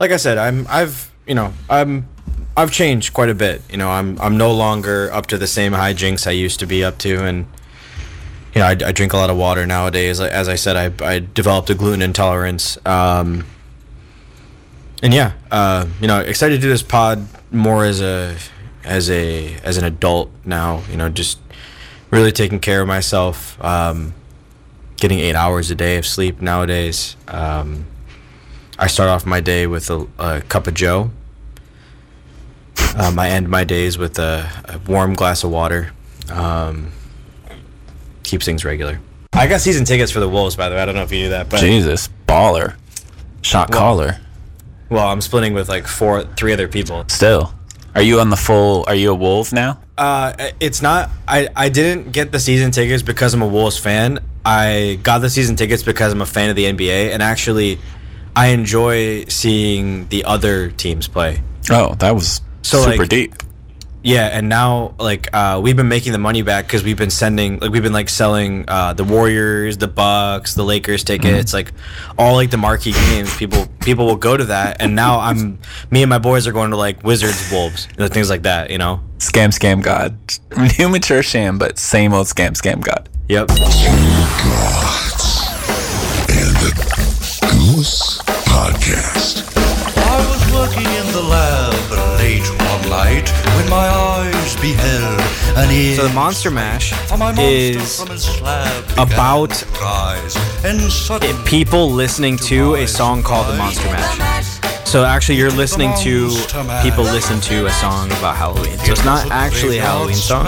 like I said, I'm I've you know I'm I've changed quite a bit. You know, I'm I'm no longer up to the same hijinks I used to be up to, and you know, I, I drink a lot of water nowadays. As I said, I I developed a gluten intolerance. Um, and yeah, uh, you know, excited to do this pod more as a as a as an adult now. You know, just really taking care of myself. Um, getting eight hours a day of sleep nowadays. Um, I start off my day with a, a cup of Joe. Um, I end my days with a, a warm glass of water. Um, keeps things regular. I got season tickets for the Wolves, by the way. I don't know if you knew that, but Jesus, baller, shot Well- caller. well, I'm splitting with like four, three other people. Still, are you on the full? Are you a Wolf now? Uh, it's not. I I didn't get the season tickets because I'm a Wolves fan. I got the season tickets because I'm a fan of the NBA, and actually, I enjoy seeing the other teams play. Oh, that was So, super like- deep. Yeah, and now like uh, we've been making the money back because we've been sending like we've been like selling uh, the Warriors, the Bucks, the Lakers tickets, like all like the marquee games. People people will go to that, and now I'm me and my boys are going to like Wizards, Wolves, you know, things like that. You know. Scam, scam, god. New mature sham, but same old scam, scam, god. Yep. And the Podcast. I was working in the lab late one night when my eyes beheld an image. So the Monster Mash For my monster is from his slab about to rise, and suddenly people listening to a song called the Monster Mash. So actually, you're listening to people listen to a song about Halloween. So it's not actually a Halloween song.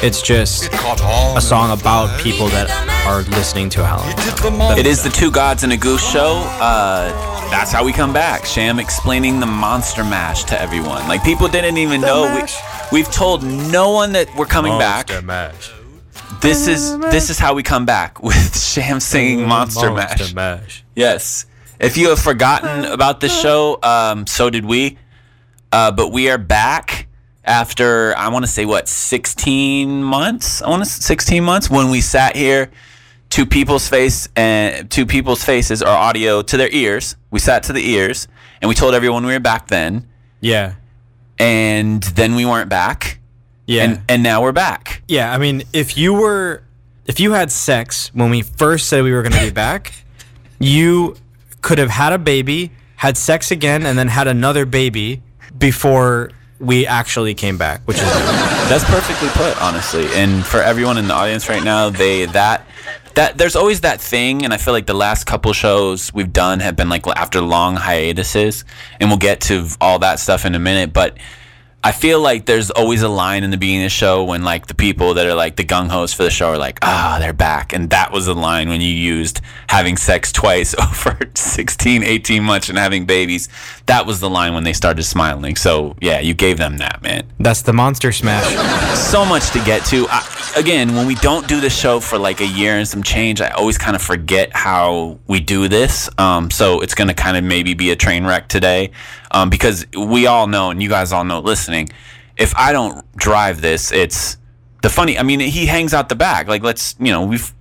It's just caught a song about people that are listening to a Halloween Did song. the mon- It is the Two Gods and a Goose show. Uh, that's how we come back. Sham explaining the Monster Mash to everyone. Like people didn't even know. We, we've told no one that we're coming back. Mash. This is this is how we come back with Sham singing Monster, Mash. Mash. Yes. If you have forgotten about this show, um, so did we. Uh, but we are back after I want to say what 16 months. I want to 16 months when we sat here to people's face and to people's faces our audio to their ears. We sat to the ears and we told everyone we were back then, Yeah. and then we weren't back, Yeah. and and now we're back. yeah. I mean, if you were, if you had sex when we first said we were going to be back, you could have had a baby, had sex again, and then had another baby before we actually came back, which is That's perfectly put, honestly. And for everyone in the audience right now, they that that there's always that thing, and I feel like the last couple shows we've done have been like after long hiatuses, and we'll get to all that stuff in a minute. But I feel like there's always a line in the beginning of the show when like the people that are like the gung hos for the show are like, ah, they're back. And that was the line when you used having sex twice over 16, 18 months and having babies. That was the line when they started smiling. So yeah, you gave them that, man that's the monster smash. so much to get to. I, again, when we don't do the show for like a year and some change, I always kind of forget how we do this. Um, so it's going to kind of maybe be a train wreck today um, because we all know, and you guys all know listening, if I don't drive this, it's the funny. I mean, he hangs out the back. Like, let's, you know, we've.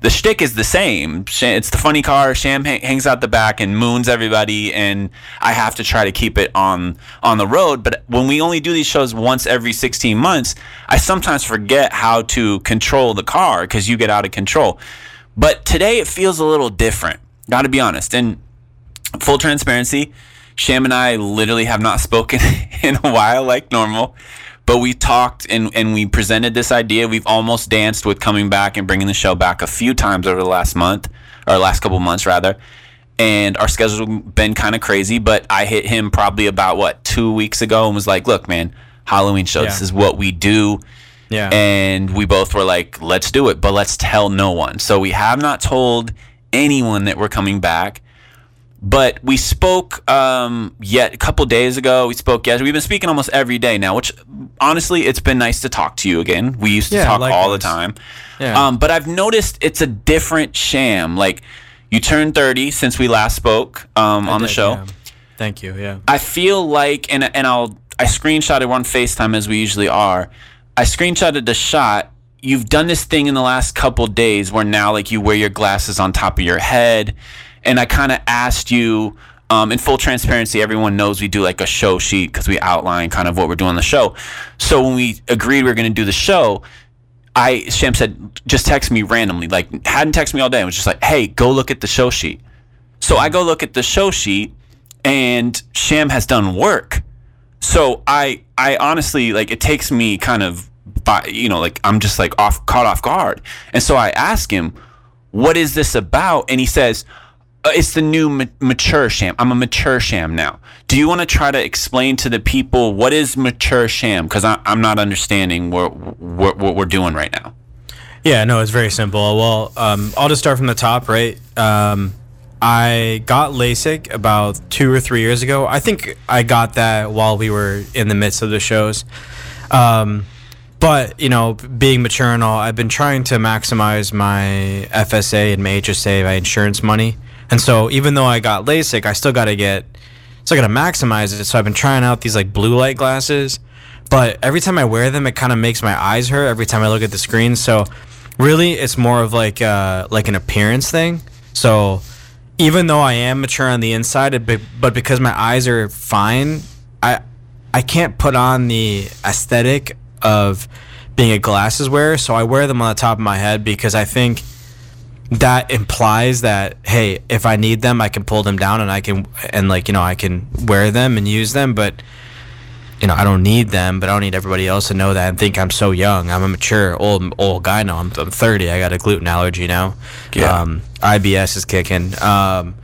The shtick is the same. It's the funny car. Sham hangs out the back and moons everybody, and I have to try to keep it on on the road. But when we only do these shows once every 16 months, I sometimes forget how to control the car because you get out of control. But today it feels a little different. Got to be honest. And full transparency, Sham and I literally have not spoken in a while like normal. But we talked and, and we presented this idea. We've almost danced with coming back and bringing the show back a few times over the last month, or last couple months rather. And our schedule's been kind of crazy, but I hit him probably about what two weeks ago and was like, "Look, man, Halloween show. This is what we do." Yeah. and we both were like, let's do it, but let's tell no one. So we have not told anyone that we're coming back. But we spoke um, yet a couple days ago. We spoke yes. We've been speaking almost every day now, which honestly, it's been nice to talk to you again. We used to Yeah, talk all the time. Yeah. Um, but I've noticed it's a different sham. Like you turned 30 since we last spoke um, on the show. yeah. Thank you. Yeah. I feel like, and and I'll I screenshotted one FaceTime as we usually are. I screenshotted the shot. You've done this thing in the last couple days where now like you wear your glasses on top of your head, and I kind of asked you Um, in full transparency, everyone knows we do like a show sheet because we outline kind of what we're doing on the show. So when we agreed we were going to do the show, I Sham said just text me randomly, like hadn't texted me all day. It was just like, hey, go look at the show sheet. So I go look at the show sheet, and Sham has done work. So I I honestly like it takes me kind of by you know like I'm just like off caught off guard, and so I ask him, what is this about? And he says. "Uh, It's the new ma- mature sham. I'm a mature sham now. Do you want to try to explain to the people what is mature sham? Because I'm not understanding what, what what we're doing right now. Yeah, no, it's very simple. Well, um, I'll just start from the top, right? Um, I got LASIK about two or three years ago. I think I got that while we were in the midst of the shows. Um, but, you know, being mature and all, I've been trying to maximize my FSA and my HSA, my insurance money. And so even though I got LASIK, I still got to get, still got to maximize it. So I've been trying out these like blue light glasses. But every time I wear them, it kind of makes my eyes hurt every time I look at the screen. So really, it's more of like uh, like an appearance thing. So even though I am mature on the inside, but because my eyes are fine, I I can't put on the aesthetic of being a glasses wearer. So I wear them on the top of my head because I think that implies that hey, if I need them, I can pull them down and I can and like you know I can wear them and use them, but you know, I don't need them, but I don't need everybody else to know that and think I'm so young. I'm a mature old old guy now. I'm, I'm 30. I got a gluten allergy now. Yeah. Um, IBS is kicking. Um,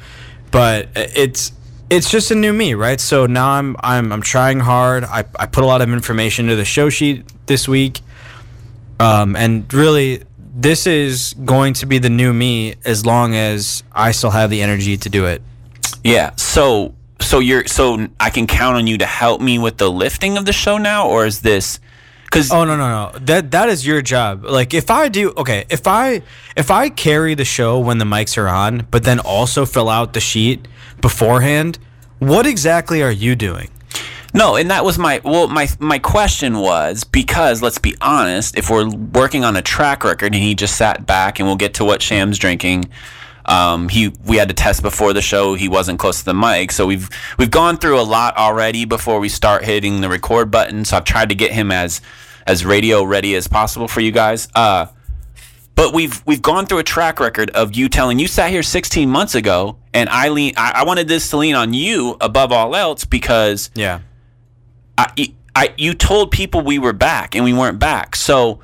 but it's it's just a new me, right? So now I'm I'm I'm trying hard. I, I put a lot of information into the show sheet this week. Um, and really this is going to be the new me as long as I still have the energy to do it. Yeah. So so you're so I can count on you to help me with the lifting of the show now, or is this? Because Oh no no no. That that is your job. Like if I do okay, if I if I carry the show when the mics are on, but then also fill out the sheet beforehand, what exactly are you doing? No, and that was my well my my question was because let's be honest, if we're working on a track record and he just sat back and we'll get to what Sham's drinking. Um, he we had to test before the show. He wasn't close to the mic, so we've we've gone through a lot already before we start hitting the record button. So I've tried to get him as as radio ready as possible for you guys. Uh, but we've we've gone through a track record of you telling you sat here 16 months ago, and I lean I, I wanted this to lean on you above all else because Yeah. I, I, you told people we were back and we weren't back. So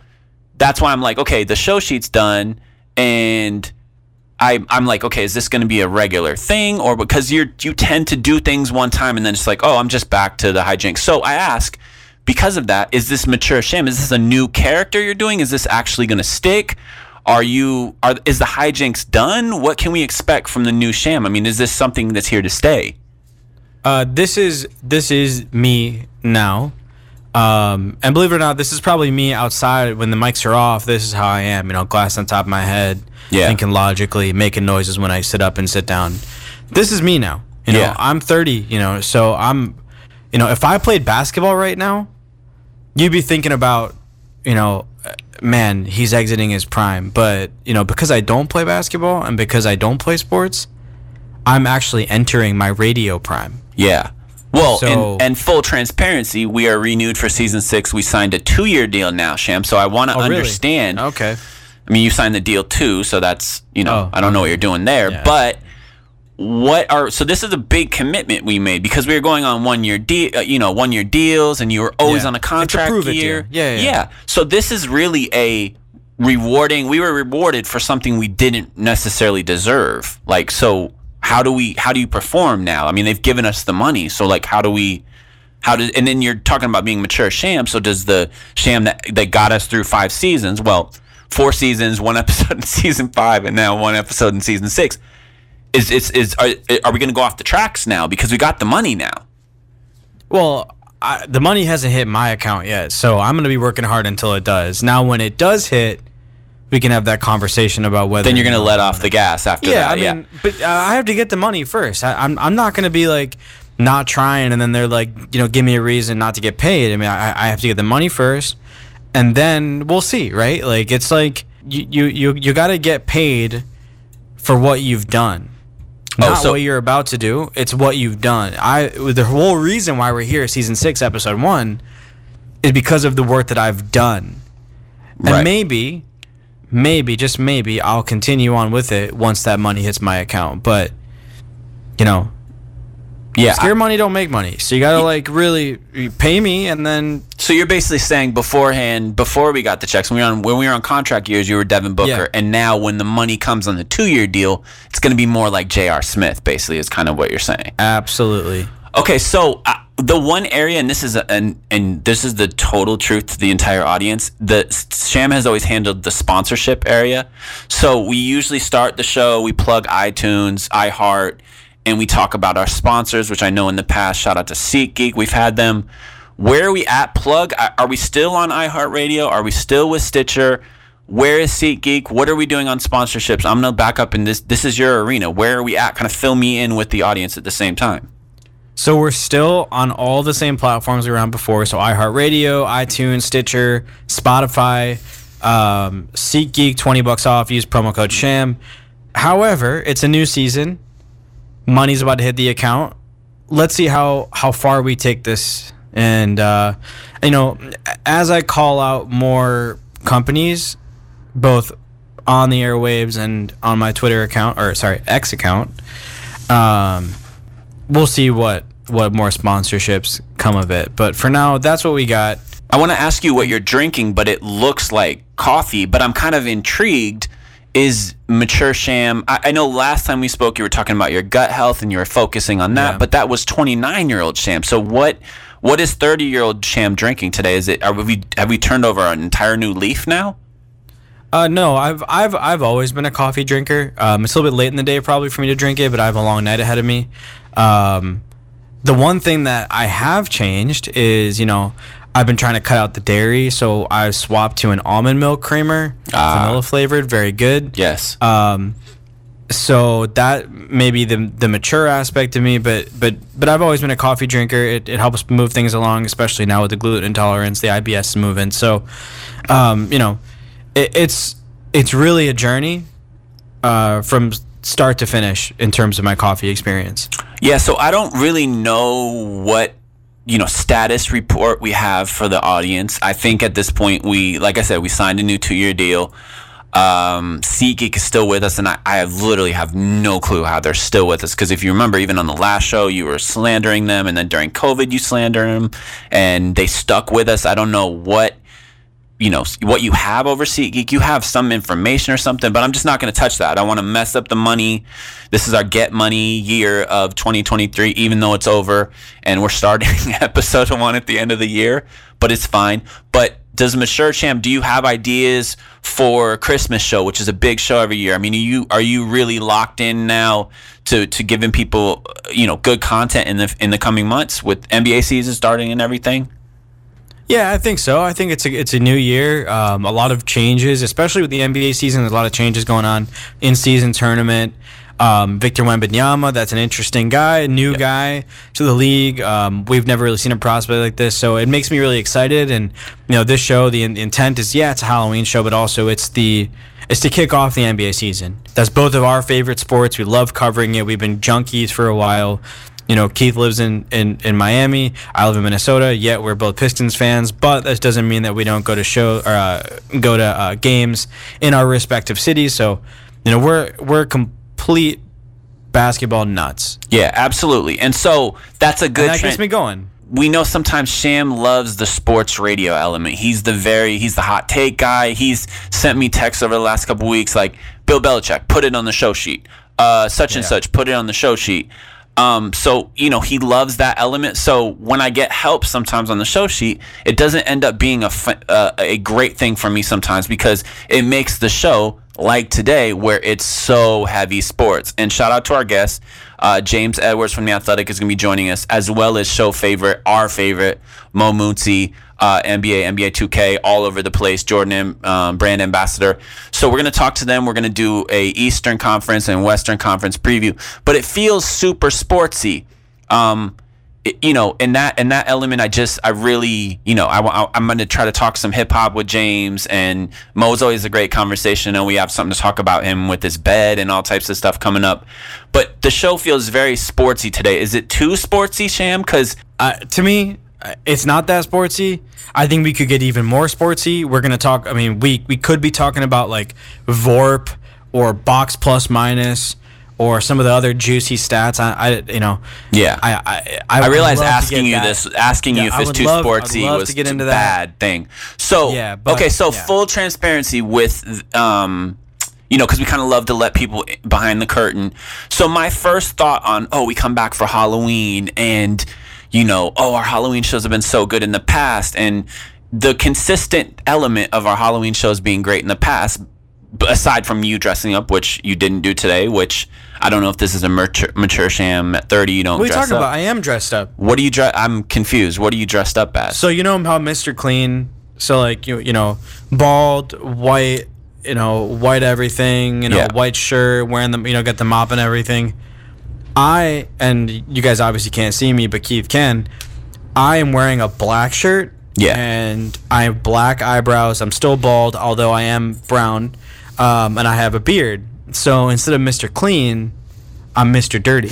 that's why I'm like, okay, the show sheet's done, and I, I'm like, okay, is this going to be a regular thing, or because you're you tend to do things one time and then it's like, oh, I'm just back to the hijinks. So I ask, because of that, is this mature sham? Is this a new character you're doing? Is this actually going to stick? Are you are is the hijinks done? What can we expect from the new sham? I mean, is this something that's here to stay? Uh, this is this is me now. Um, and believe it or not, this is probably me outside when the mics are off. This is how I am, you know, glass on top of my head, Yeah. thinking logically, making noises when I sit up and sit down. This is me now. You know, Yeah. I'm 30, you know, so I'm, you know, if I played basketball right now, you'd be thinking about, you know, uh, man, he's exiting his prime. But, you know, because I don't play basketball and because I don't play sports, I'm actually entering my radio prime. Yeah. Well, So- and, and full transparency, we are renewed for season six. We signed a two year deal now, Sham. So I want to Oh, really? understand. Okay. I mean, you signed the deal too, so that's, you know, Oh, I don't know what you're doing there. Yeah. But what are, so this is a big commitment we made because we were going on one year deal, uh, you know, one year deals and you were always Yeah. on a It's a contract year. yeah, yeah. Yeah. So this is really a rewarding, we were rewarded for something we didn't necessarily deserve. Like, so how do we, how do you perform now? I mean, they've given us the money. So like, how do we, how does and then you're talking about being mature sham so does the sham that that got us through five seasons well four seasons one episode in season five and now one episode in season six is is, is are, are we going to go off the tracks now because we got the money now Well, I, the money hasn't hit my account yet, so I'm going to be working hard until it does. Now, when it does hit, we can have that conversation about whether. then you're going to let off the gas after Yeah, that I mean, but uh, I have to get the money first. I, I'm I'm not going to be like not trying, and then they're like, you know, give me a reason not to get paid. I mean, I, I have to get the money first, and then we'll see, right? Like it's like you you you, you got to get paid for what you've done. Not Oh, so- what you're about to do. It's what you've done. I the whole reason why we're here, season six, episode one, is because of the work that I've done. And Right. maybe, maybe, just maybe, I'll continue on with it once that money hits my account. But you know, Yeah. scare money don't make money. So you gotta like really pay me, and then So you're basically saying beforehand, before we got the checks, when we were on when we were on contract years, you were Devin Booker, Yeah. and now when the money comes on the two year deal, it's going to be more like J.R. Smith. Basically, is kind of what you're saying. absolutely. Okay, so uh, the one area, and this is a, and and this is the total truth to the entire audience. The Sham has always handled the sponsorship area. So we usually start the show, we plug iTunes, iHeart, and we talk about our sponsors, which I know in the past. Shout out to SeatGeek, we've had them. Where are we at? Plug? Are- we still on iHeartRadio? Are we still with Stitcher? Where is SeatGeek? What are we doing on sponsorships? I'm gonna back up in this. This is your arena. Where are we at? Kind of fill me in with the audience at the same time. So we're still on all the same platforms we were on before. So iHeartRadio, iTunes, Stitcher, Spotify, um, SeatGeek, twenty bucks off. Use promo code Sham. However, it's a new season. Money's about to hit the account. Let's see how how far we take this. And uh, you know, as I call out more companies, both on the airwaves and on my Twitter account, or sorry, X account. Um, we'll see what what more sponsorships come of it. But for now, that's what we got. I want to ask you what you're drinking, but it looks like coffee. But I'm kind of intrigued. Is mature sham? I, I know last time we spoke, you were talking about your gut health and you were focusing on that. Yeah. But that was 29 year old sham. So what? What is 30 year old sham drinking today? Is it? Are we? Have we turned over an entire new leaf now? Uh, no, I've I've I've always been a coffee drinker. Um, it's a little bit late in the day probably for me to drink it, but I have a long night ahead of me. Um, the one thing that I have changed is, you know, I've been trying to cut out the dairy, so I've swapped to an almond milk creamer, vanilla flavored, very good. Yes. Um, so that may be the the mature aspect of me, but but but I've always been a coffee drinker. It, it helps move things along, especially now with the gluten intolerance, the IBS movement. So, um, you know, it, it's it's really a journey uh, from start to finish in terms of my coffee experience. Yeah, so I don't really know what you know status report we have for the audience. I think at this point we, like I said, we signed a new two-year deal. Um, SeatGeek is still with us, and I, I literally have no clue how they're still with us. Because if you remember, even on the last show, you were slandering them, and then during COVID, you slandered them, and they stuck with us. I don't know what you know what you have over SeatGeek. You have some information or something, but I'm just not going to touch that. I want to mess up the money. This is our get money year of 2023, even though it's over and we're starting episode one at the end of the year. But it's fine. But does Mature Champ, do you have ideas for Christmas show, which is a big show every year? I mean, are you are you really locked in now to to giving people you know good content in the in the coming months with NBA season starting and everything? Yeah, I think so. I think it's a it's a new year. Um, a lot of changes, especially with the NBA season. There's a lot of changes going on in season tournament. Um, Victor Wembanyama, that's an interesting guy, new guy to the league. Um, we've never really seen a prospect like this, so it makes me really excited. And you know, this show, the, in- intent is yeah, it's a Halloween show, but also it's the it's to kick off the NBA season. That's both of our favorite sports. We love covering it. We've been junkies for a while. You know, Keith lives in, in, in Miami. I live in Minnesota. Yet we're both Pistons fans, but that doesn't mean that we don't go to show or uh, go to uh, games in our respective cities. So, you know, we're we're complete basketball nuts. Yeah, absolutely. And so that's a good And that trend. gets me going. we know sometimes Sham loves the sports radio element. He's the very he's the hot take guy. He's sent me texts over the last couple weeks like Bill Belichick, put it on the show sheet. Uh, such and such, put it on the show sheet. Um, so you know he loves that element. So when I get help sometimes on the show sheet, it doesn't end up being a uh, a great thing for me sometimes because it makes the show like today where it's so heavy sports. And shout out to our guest, uh, James Edwards from the Athletic is going to be joining us, as well as show favorite, our favorite, Mo Mooncey, uh, NBA, NBA 2K, all over the place, Jordan um, brand ambassador. So we're to talk to them. We're to do a Eastern Conference and Western Conference preview, but it feels super sportsy. Um, it- you know, in that in that element, I just I really you know I, I'm to try to talk some hip hop with James and Mo's always a great conversation, and we have something to talk about him with his bed and all types of stuff coming up. But the show feels very sportsy today. Is it too sportsy, Sham? Because uh, to me, it's not that sportsy. I think we could get even more sportsy. We're gonna talk. I mean, we we could be talking about like VORP or box plus minus or some of the other juicy stats. I, I you know. Yeah. I I, I would realize asking you that. this, asking Yeah, you if I it's too love- sportsy was to get a into that. bad thing. So, Yeah, but- okay, so yeah. full transparency with, um, you know, because we kind of love to let people behind the curtain. So my first thought on, oh, we come back for Halloween, and you know, oh, our Halloween shows have been so good in the past, and the consistent element of our Halloween shows being great in the past aside from you dressing up, which you didn't do today, which I don't know if this is a mature, mature sham at 30, you don't What are you talking up. about? I am dressed up. What are you dress? I'm confused. What are you dressed up as? So you know how Mr. Clean, so like you you know, bald, white, you know, white everything, you know, Yeah. white shirt, wearing the you know, got the mop and everything. I and you guys obviously can't see me, but Keith can. I am wearing a black shirt. Yeah. And I have black eyebrows. I'm still bald, although I am brown, um, and I have a beard. So instead of Mr. Clean, I'm Mr. Dirty.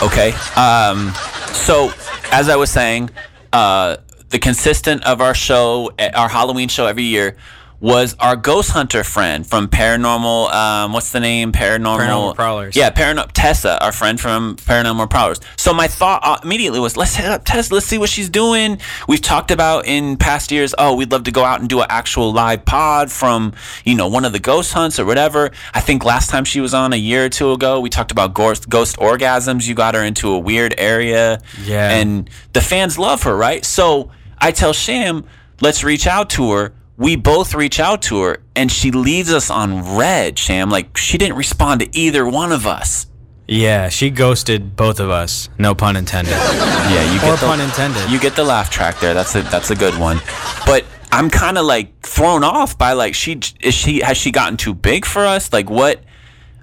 Okay. Um, so as I was saying, uh, the consistent of our show, eh, our Halloween show every year, was our ghost hunter friend from Paranormal. Um, what's the name? Paranormal, Paranormal Prowlers. Yeah, Paranormal Tessa, our friend from Paranormal Prowlers. So my thought immediately was, let's hit up Tessa. Let's see what she's doing. We've talked about in past years. Oh, we'd love to go out and do an actual live pod from you know one of the ghost hunts or whatever. I think last time she was on a year or two ago, we talked about ghost ghost orgasms. You got her into a weird area. Yeah. And the fans love her, right? So I tell Sham, let's reach out to her. We both reach out to her, and she leaves us on red, Sham. Like, she didn't respond to either one of us. Yeah, she ghosted both of us. No pun intended. Yeah, you Or get the, pun intended. You get the laugh track there. That's a that's a good one. But I'm kind of like thrown off by like she is she has she gotten too big for us? Like what?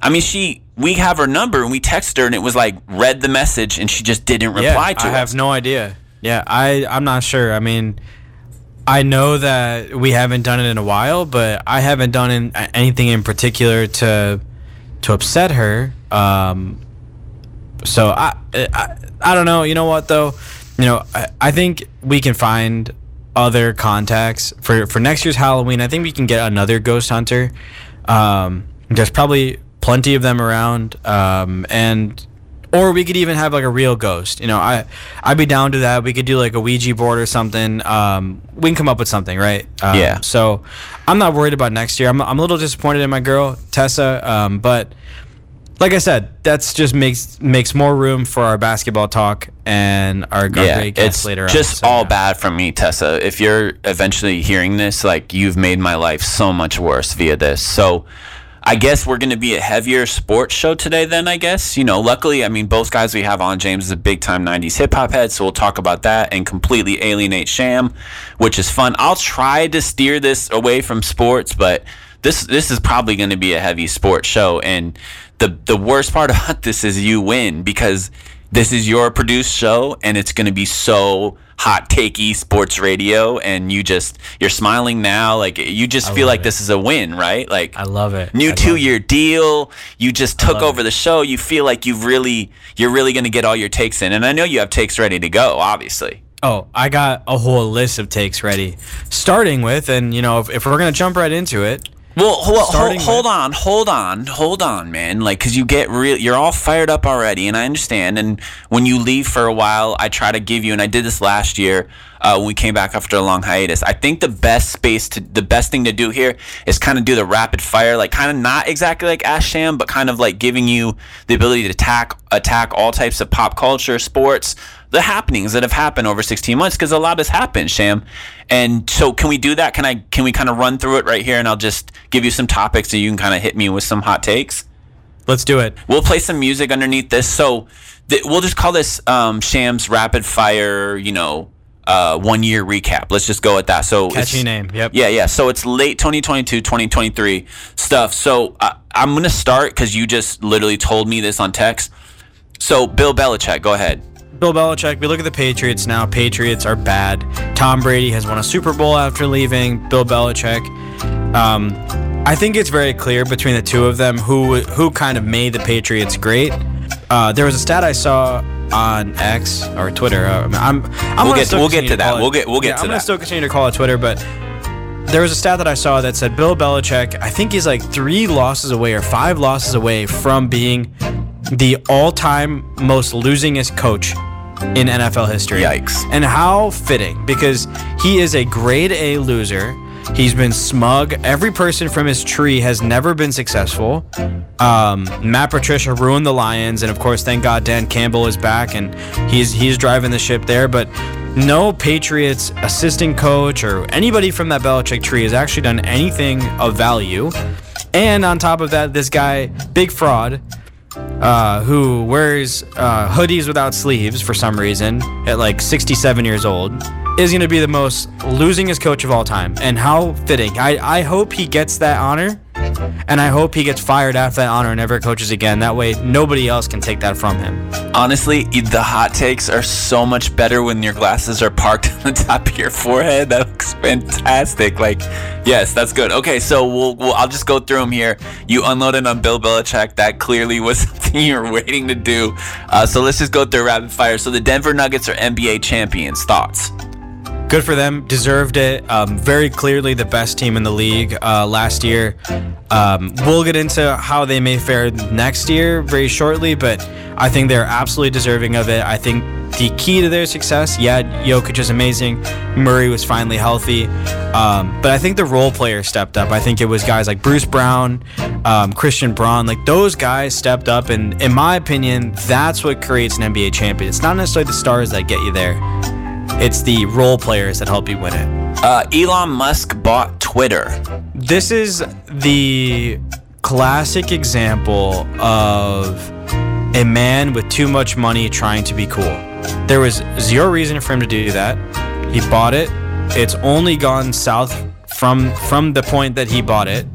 I mean, she we have her number and we text her and it was like read the message and she just didn't reply yeah, to I us. I have no idea. Yeah, I I'm not sure. I mean, I know that we haven't done it in a while, but I haven't done in, anything in particular to to upset her. Um, so I, I I don't know. You know what though? You know, I, I think we can find other contacts for for next year's Halloween. I think we can get another ghost hunter. Um, there's probably plenty of them around, um, and or we could even have like a real ghost. You know, I I'd be down to that. We could do like a Ouija board or something. Um, we can come up with something, right? Um, Yeah. So I'm not worried about next year. I'm I'm a little disappointed in my girl Tessa, um, but like I said, that's just makes makes more room for our basketball talk and our, yeah, it's later just on. So, all yeah. bad from me, Tessa. If you're eventually hearing this, like you've made my life so much worse via this. So I guess we're going to be a heavier sports show today. Then I guess you know. Luckily, I mean, both guys we have on, James is a big time '90s hip hop head, so we'll talk about that and completely alienate Sham, which is fun. I'll try to steer this away from sports, but this this is probably going to be a heavy sports show. And the the worst part about this is you win because this is your produced show and it's going to be so hot takey sports radio and you just you're smiling now like you just feel like it. this is a win right like I love it. New two year deal you just took over it. the show you feel like you've really you're really going to get all your takes in and i know you have takes ready to go obviously Oh, I got a whole list of takes ready. Starting with, and you know, if, if we're gonna jump right into it, Well, hold, hold on, hold on, hold on, man. Like, cause you get real, you're all fired up already, and I understand. And when you leave for a while, I try to give you, and I did this last year uh, when we came back after a long hiatus. I think the best space to, the best thing to do here is kind of do the rapid fire, like kind of not exactly like Asham, but kind of like giving you the ability to attack attack all types of pop culture, sports, the happenings that have happened over 16 months because a lot has happened sham and so can we do that can i can we kind of run through it right here and i'll just give you some topics and you can kind of hit me with some hot takes let's do it. we'll play some music underneath this so th- we'll just call this um, sham's rapid fire you know uh, one year recap let's just go with that so Catchy it's- name. Yep. yeah, yeah. So it's late 2022, 2023 stuff. So uh, I'm going to start because you just literally told me this on text. So, Bill Belichick, go ahead. Bill Belichick. We look at the Patriots now. Patriots are bad. Tom Brady has won a Super Bowl after leaving. Bill Belichick. Um, I think it's very clear between the two of them who who kind of made the Patriots great. Uh, there was a stat I saw on X or Twitter. Uh, I'm, I'm We'll gonna get- we'll get to that. it- We'll get- we'll get yeah, to I'm gonna still continue to call it Twitter, but there was a stat that I saw that said Bill Belichick. I think he's like three losses away or five losses away from being the all-time most losingest coach in NFL history. Yikes. And how fitting because he is a grade A loser. He's been smug. Every person from his tree has never been successful. Um, Matt Patricia ruined the Lions, and of course, thank God Dan Campbell is back and he's he's driving the ship there. But no Patriots assistant coach or anybody from that Belichick tree has actually done anything of value. And on top of that, this guy, big fraud, uh, who wears uh, hoodies without sleeves for some reason at like 67 years old, is going to be the most losingest coach of all time. And how fitting. I, I hope he gets that honor. And I hope he gets fired after that honor and never coaches again. That way, nobody else can take that from him. Honestly, the hot takes are so much better when your glasses are parked on the top of your forehead. That looks fantastic. Like, yes, that's good. Okay, so we'll, we'll I'll just go through them here. You unloaded on Bill Belichick. That clearly was something you were waiting to do. Uh, so let's just go through rapid fire. So the Denver Nuggets are NBA champions. Thoughts? Good for them. Deserved it. Um, very clearly the best team in the league uh, last year. Um, we'll get into how they may fare next year very shortly, but I think they're absolutely deserving of it. I think the key to their success, yeah, Jokic is amazing. Murray was finally healthy. Um, but I think the role players stepped up. I think it was guys like Bruce Brown, um, Christian Braun, like those guys stepped up. And in my opinion, that's what creates an NBA champion. It's not necessarily the stars that get you there. It's the role players that help you win it. Uh, Elon Musk bought Twitter. This is the classic example of a man with too much money trying to be cool. There was zero reason for him to do that. He bought it. It's only gone south from from the point that he bought it.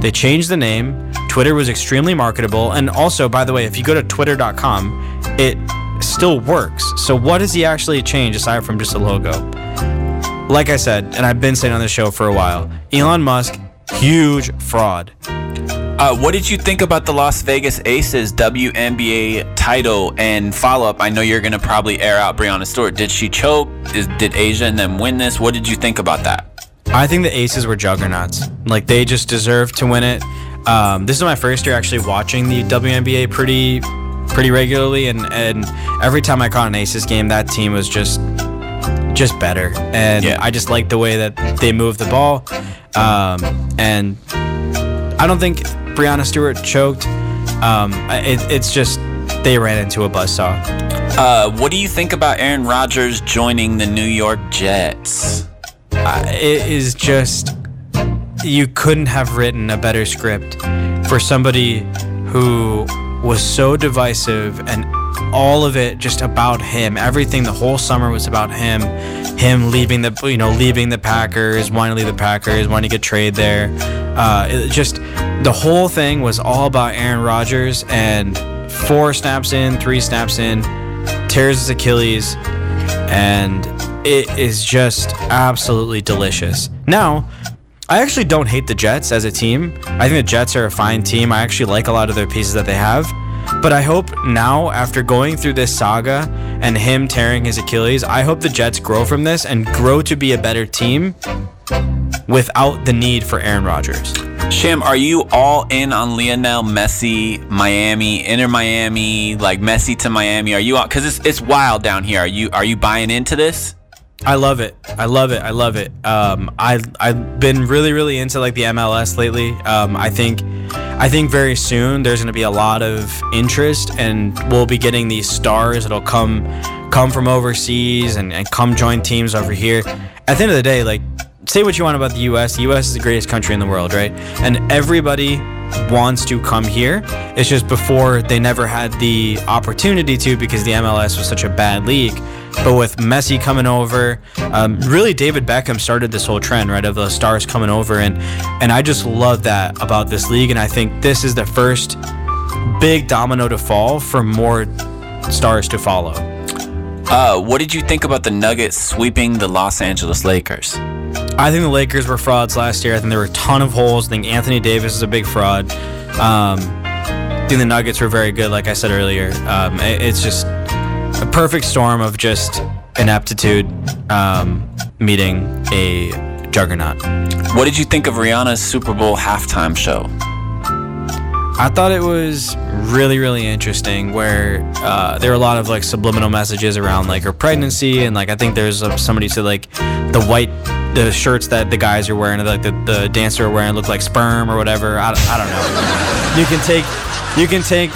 They changed the name. Twitter was extremely marketable. And also, by the way, if you go to twitter.com, it still works. So what does he actually change aside from just a logo? Like I said, and I've been saying on the show for a while, Elon Musk, huge fraud. Uh, what did you think about the Las Vegas Aces WNBA title and follow up? I know you're gonna probably air out Breanna Stewart. Did she choke? Is, did A'ja and them win this? What did you think about that? I think the Aces were juggernauts. Like they just deserved to win it. Um, this is my first year actually watching the WNBA pretty, pretty regularly, and and every time I caught an Aces game, that team was just, just better. And Yeah. I just liked the way that they moved the ball. Um, and I don't think Breanna Stewart choked. Um, it, it's just they ran into a buzzsaw. Uh, what do you think about Aaron Rodgers joining the New York Jets? Uh, it is just you couldn't have written a better script for somebody who was so divisive and all of it just about him. Everything the whole summer was about him. Him leaving the you know leaving the packers wanting to leave the packers wanting to get trade there. Uh, just the whole thing was all about aaron rodgers and four snaps in three snaps in tears his achilles and it is just absolutely delicious. Now, I actually don't hate the Jets as a team. I think the Jets are a fine team. I actually like a lot of their pieces that they have. But I hope now, after going through this saga and him tearing his Achilles, I hope the Jets grow from this and grow to be a better team without the need for Aaron Rodgers. Sham, are you all in on Lionel Messi, Miami, Inter Miami, like Messi to Miami? Are you on? Because it's it's wild down here. Are you are you buying into this? I love it. I love it. I love it. Um, I I've been really really into like the MLS lately. Um, I think I think very soon there's going to be a lot of interest, and we'll be getting these stars that'll come come from overseas and, and come join teams over here. At the end of the day, like say what you want about the U.S. The U.S. is the greatest country in the world, right? And everybody wants to come here. It's just before they never had the opportunity to because the MLS was such a bad league. But with Messi coming over, um, really David Beckham started this whole trend, right, of the stars coming over, and and I just love that about this league, and I think this is the first big domino to fall for more stars to follow. Uh, what did you think about the Nuggets sweeping the Los Angeles Lakers? I think the Lakers were frauds last year. I think there were a ton of holes. I think Anthony Davis is a big fraud. Um, I think the Nuggets were very good, like I said earlier. Um, it- it's just perfect storm of just ineptitude um, meeting a juggernaut. What did you think of Rihanna's Super Bowl halftime show? I thought it was really, really interesting. Where uh, there were a lot of like subliminal messages around like her pregnancy, and like I think there's uh, somebody said like the white, the shirts that the guys are wearing, like the, the dancer are wearing, look like sperm or whatever. I, I don't know. You can take, you can take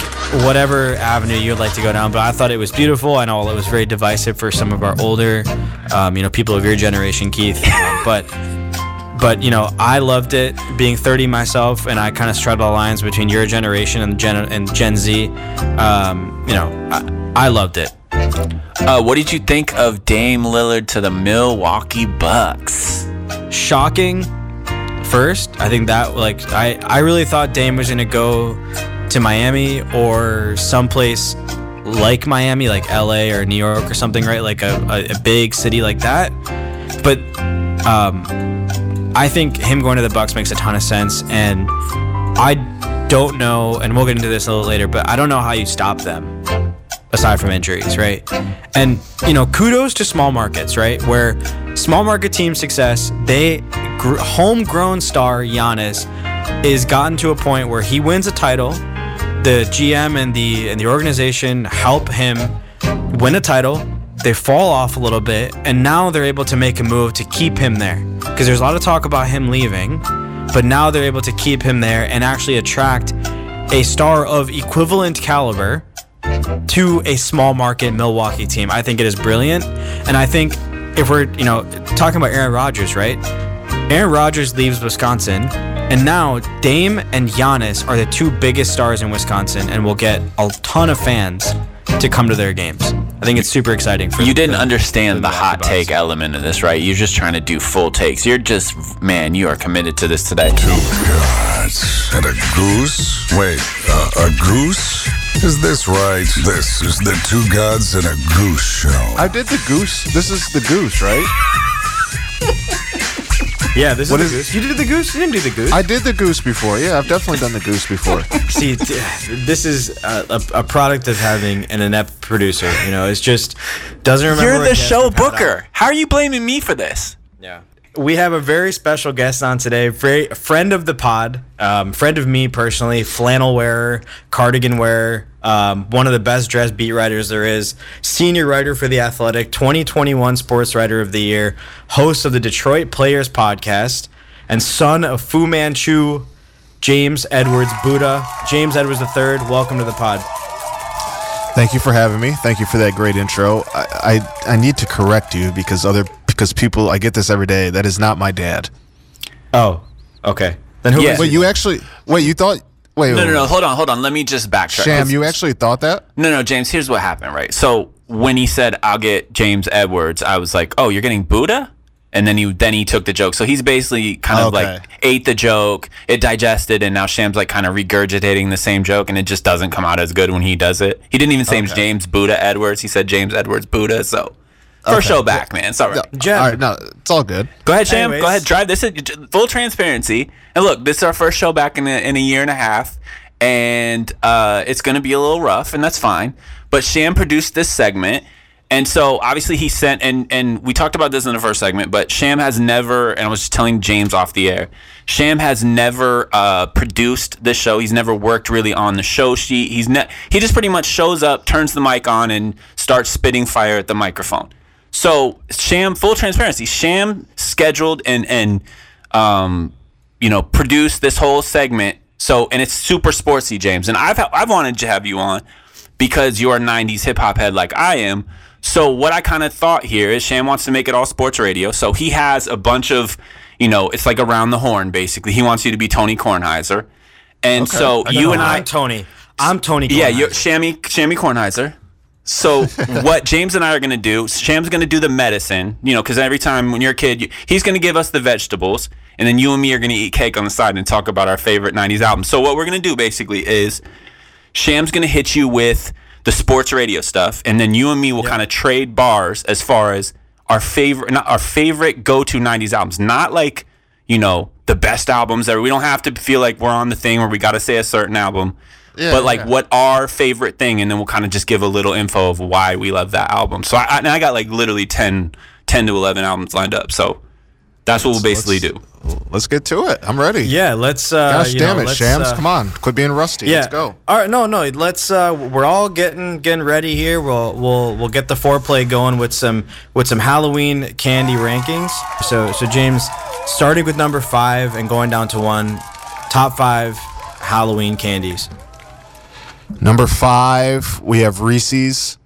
whatever avenue you'd like to go down, but I thought it was beautiful. I know it was very divisive for some of our older, um, you know, people of your generation, Keith, but but you know i loved it being 30 myself and i kind of straddle the lines between your generation and gen and gen z um, you know I, I loved it Uh, what did you think of Dame Lillard to the Milwaukee Bucks? shocking. First i think that like i i really thought dame was gonna go to miami or someplace like miami like la or new york or something right? Like a, a, a big city like that. But um i think him going to the bucks makes a ton of sense and i don't know and we'll get into this a little later but i don't know how you stop them aside from injuries, right? And you know, kudos to small markets, right? Where small market team success, they gr- homegrown star Giannis is gotten to a point where he wins a title. The GM and the and the organization help him win a title. They fall off a little bit, and now they're able to make a move to keep him there. Because there's a lot of talk about him leaving, but now they're able to keep him there and actually attract a star of equivalent caliber to a small market Milwaukee team. I think it is brilliant. And I think if we're, you know, talking about Aaron Rodgers, right? Aaron Rodgers leaves Wisconsin, and now Dame and Giannis are the two biggest stars in Wisconsin, and will get a ton of fans to come to their games. I think it's super exciting for You didn't for- understand for the hot Bucks. take element of this, right? You're just trying to do full takes. You're just, man, you are committed to this today. Two gods and a goose? Wait, uh, a goose? Is this right? This is the Two Gods and a Goose show. I did the goose. This is the goose, right? Yeah, this What is, is- the goose. You did the goose. You didn't do the goose. I did the goose before. Yeah, I've definitely done the goose before. See, t- this is a, a, a product of having an inept producer. You know, it's just doesn't remember. You're the show we've booker. How are you blaming me for this? Yeah. We have a very special guest on today, very a friend of the pod, um, friend of me personally, flannel wearer, cardigan wearer, um, one of the best dressed beat writers there is, senior writer for the Athletic, 2021 Sports Writer of the Year, host of the Detroit Players Podcast, and son of Fu Manchu, James Edwards Buddha. James Edwards III, welcome to the pod. Thank you for having me. Thank you for that great intro. I, I, I need to correct you because other because people I get this every day. That is not my dad. Oh, okay. Then who Yeah. is Wait, you actually wait. You thought wait. No, wait, no, no. Hold on, hold on. Let me just backtrack. Sham, you actually thought that? No, no, James. Here's what happened, right? So when he said, "I'll get James Edwards," I was like, "Oh, you're getting Buddha." And then he then he took the joke. So he's basically kind of Okay. like ate the joke, it digested, and now Sham's like kind of regurgitating the same joke, and it just doesn't come out as good when he does it. He didn't even say Okay. James Buddha Edwards. He said James Edwards Buddha. So first show back, man. It's all right. Jen. All right, no, it's all good. Go ahead, Sham. Anyways. Go ahead, drive this. in- Full transparency. And look, this is our first show back in a, in a year and a half, and uh, it's going to be a little rough, and that's fine. But Sham produced this segment, and so obviously he sent and and we talked about this in the first segment. But Sham has never, and I was just telling James off the air, Sham has never uh, produced this show. He's never worked really on the show sheet. He's ne- he just pretty much shows up, turns the mic on, and starts spitting fire at the microphone. So Sham, full transparency, Sham scheduled and and um, you know produced this whole segment. So and it's super sportsy, James. And I've I've wanted to have you on because you're a '90s hip hop head like I am. So what I kind of thought here is Sham wants to make it all sports radio. So he has a bunch of you know it's like around the horn basically. He wants you to be Tony Kornheiser. And so you and I, I'm Tony. I'm Tony. yeah, you're Shammy Shammy Kornheiser. So what James and I are gonna do? Sham's gonna do the medicine, you know, because every time when you're a kid, you, he's gonna give us the vegetables, and then you and me are gonna eat cake on the side and talk about our favorite '90s albums. So what we're gonna do basically is Sham's gonna hit you with the sports radio stuff, and then you and me will kind of trade bars as far as our favorite, not our favorite go-to '90s albums. Not like you know the best albums that we don't have to feel like we're on the thing where we got to say a certain album. Yeah, but like yeah. what our favorite thing, and then we'll kind of just give a little info of why we love that album. So I, I, and I got like literally 10, 10 to eleven albums lined up. So that's what we'll basically let's- do. Let's get to it. I'm ready. Yeah, let's. Uh, Gosh you damn know, it, Shams. uh, Come on. Quit being rusty. Yeah. Let's go. All right, no, no. Let's. Uh, we're all getting getting ready here. We'll we'll we'll get the foreplay going with some with some Halloween candy rankings. So so James, starting with number five and going down to one, top five Halloween candies. Number five, we have Reese's.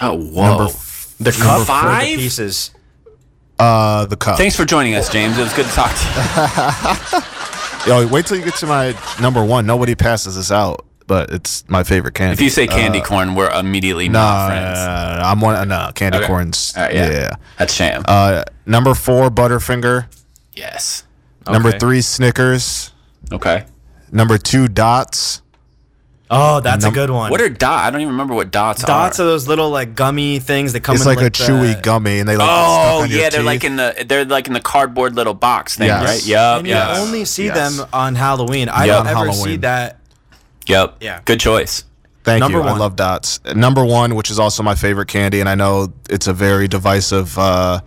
Oh whoa! Number f- The cup five? the pieces. uh, the cup. Thanks for joining us, James. It was good to talk to you. Yo, wait till you get to my number one. Nobody passes this out, but it's my favorite candy. If you say candy corn, we're immediately no, not friends. no, I'm one. No, candy Okay. corns. Right, yeah. yeah. That's sham. Uh, number four, Butterfinger. yes. Number three, Snickers. Okay. Number two, Dots. Oh, that's Num- a good one. What are dots? I don't even remember what dots, dots? are. Dots are those little like gummy things that come It's in like, a the- chewy gummy, and they like get stuck Oh on your yeah, they're like in the they're like in the cardboard little box thing, Yes. right? Yep. And you only see Yes. them on Halloween. I Yeah, don't on ever see that. Yep. Yeah. Good choice. Thank Number you. I love dots. Number one, which is also my favorite candy, and I know it's a very divisive uh,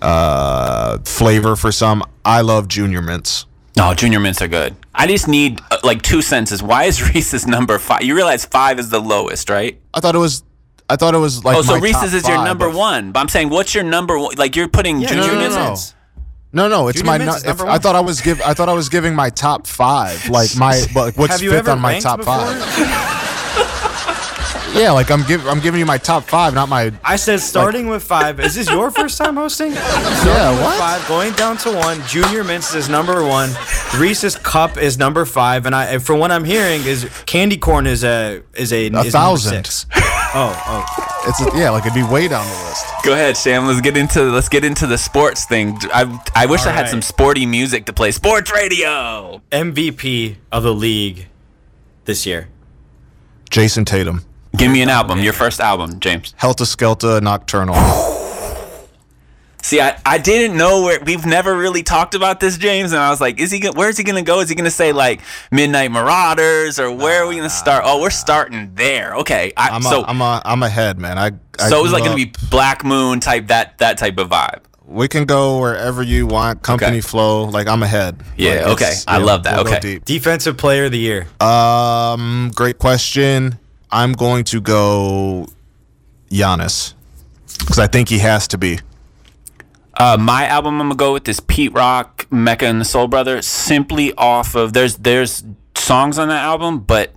uh, flavor for some. I love Junior Mints. No, junior mints are good. I just need uh, like two sentences. Why is Reese's number five? You realize five is the lowest, right? I thought it was. I thought it was like. oh, so my Reese's top is your number but- one. But I'm saying, what's your number one? Like you're putting Yeah, junior no, no, mints. no. mints. No, no, it's Junior my. Mints if- number I thought I was give. I thought I was giving my top five, like my. Like what's fifth on my top before? five? Yeah, like I'm giving. I'm giving you my top five, not my. I said starting with five. Is this your first time hosting? Yeah, what? Five going down to one. Junior Mints is number one. Reese's Cup is number five, and I, and from what I'm hearing, is candy corn is a is a, is number thousand. six. Oh, oh. It's a, yeah, like it'd be way down the list. Go ahead, Sham. Let's get into let's get into the sports thing. I I wish I had right. some sporty music to play. Sports radio. MVP of the league this year. Jayson Tatum, Give me an album. Your first album, James. Heltah Skeltah, Nocturnal. See, I, I didn't know where we've never really talked about this, James, and I was like, is he go, where's he gonna go? Is he gonna say like Midnight Marauders or where are we gonna start? Oh, we're starting there. Okay, I, I'm so a, I'm a, I'm ahead, man. I, I so it was like grew gonna be Black Moon type that that type of vibe. We can go wherever you want. Company Okay. flow. Like I'm ahead. Yeah, Like, okay. it's- I love that. we'll Okay. Defensive Player of the Year. Um, great question. I'm going to go Giannis because I think he has to be. Uh, my album I'm gonna go with is Pete Rock, Mecca and the Soul Brother, simply off of there's there's songs on that album, but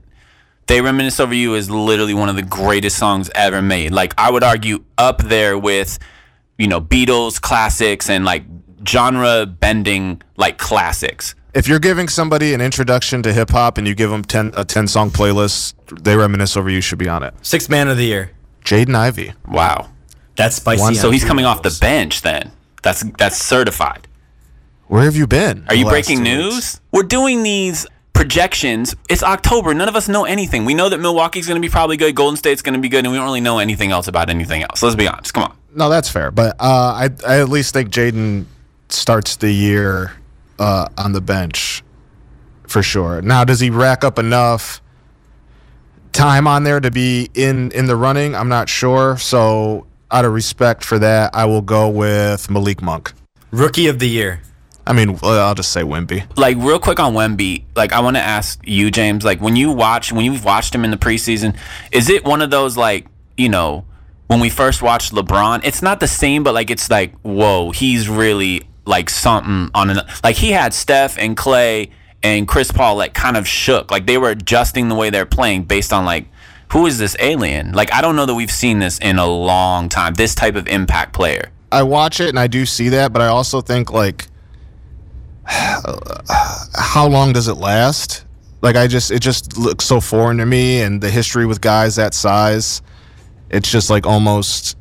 They Reminisce Over You is literally one of the greatest songs ever made. Like I would argue up there with, you know, Beatles classics and like genre bending like classics. If you're giving somebody an introduction to hip hop and you give them 10, a 10 song playlist, they reminisce over you should be on it. Sixth Man of the Year. Jaden Ivey. Wow. That's spicy. One- So he's coming off the bench then. That's that's certified. Where have you been? Are you breaking news? weeks? We're doing these projections. It's October. None of us know anything. We know that Milwaukee's going to be probably good, Golden State's going to be good, and we don't really know anything else about anything else. Let's be honest. Come on. No, that's fair. But uh, I, I at least think Jaden starts the year uh, on the bench for sure. Now, does he rack up enough time on there to be in in the running? I'm not sure. So, out of respect for that, I will go with Malik Monk. Rookie of the Year. I mean, I'll just say Wemby. Like real quick on Wemby, like I want to ask you, James. Like when you watch, when you've watched him in the preseason, is it one of those like you know when we first watched LeBron? It's not the same, but like it's like whoa, he's really like something on an like he had Steph and Clay and Chris Paul like kind of shook, like they were adjusting the way they're playing based on like who is this alien? Like I don't know that we've seen this in a long time. This type of impact player. I watch it and I do see that, but I also think like, how long does it last? Like I just, it just looks so foreign to me, and the history with guys that size, it's just like almost.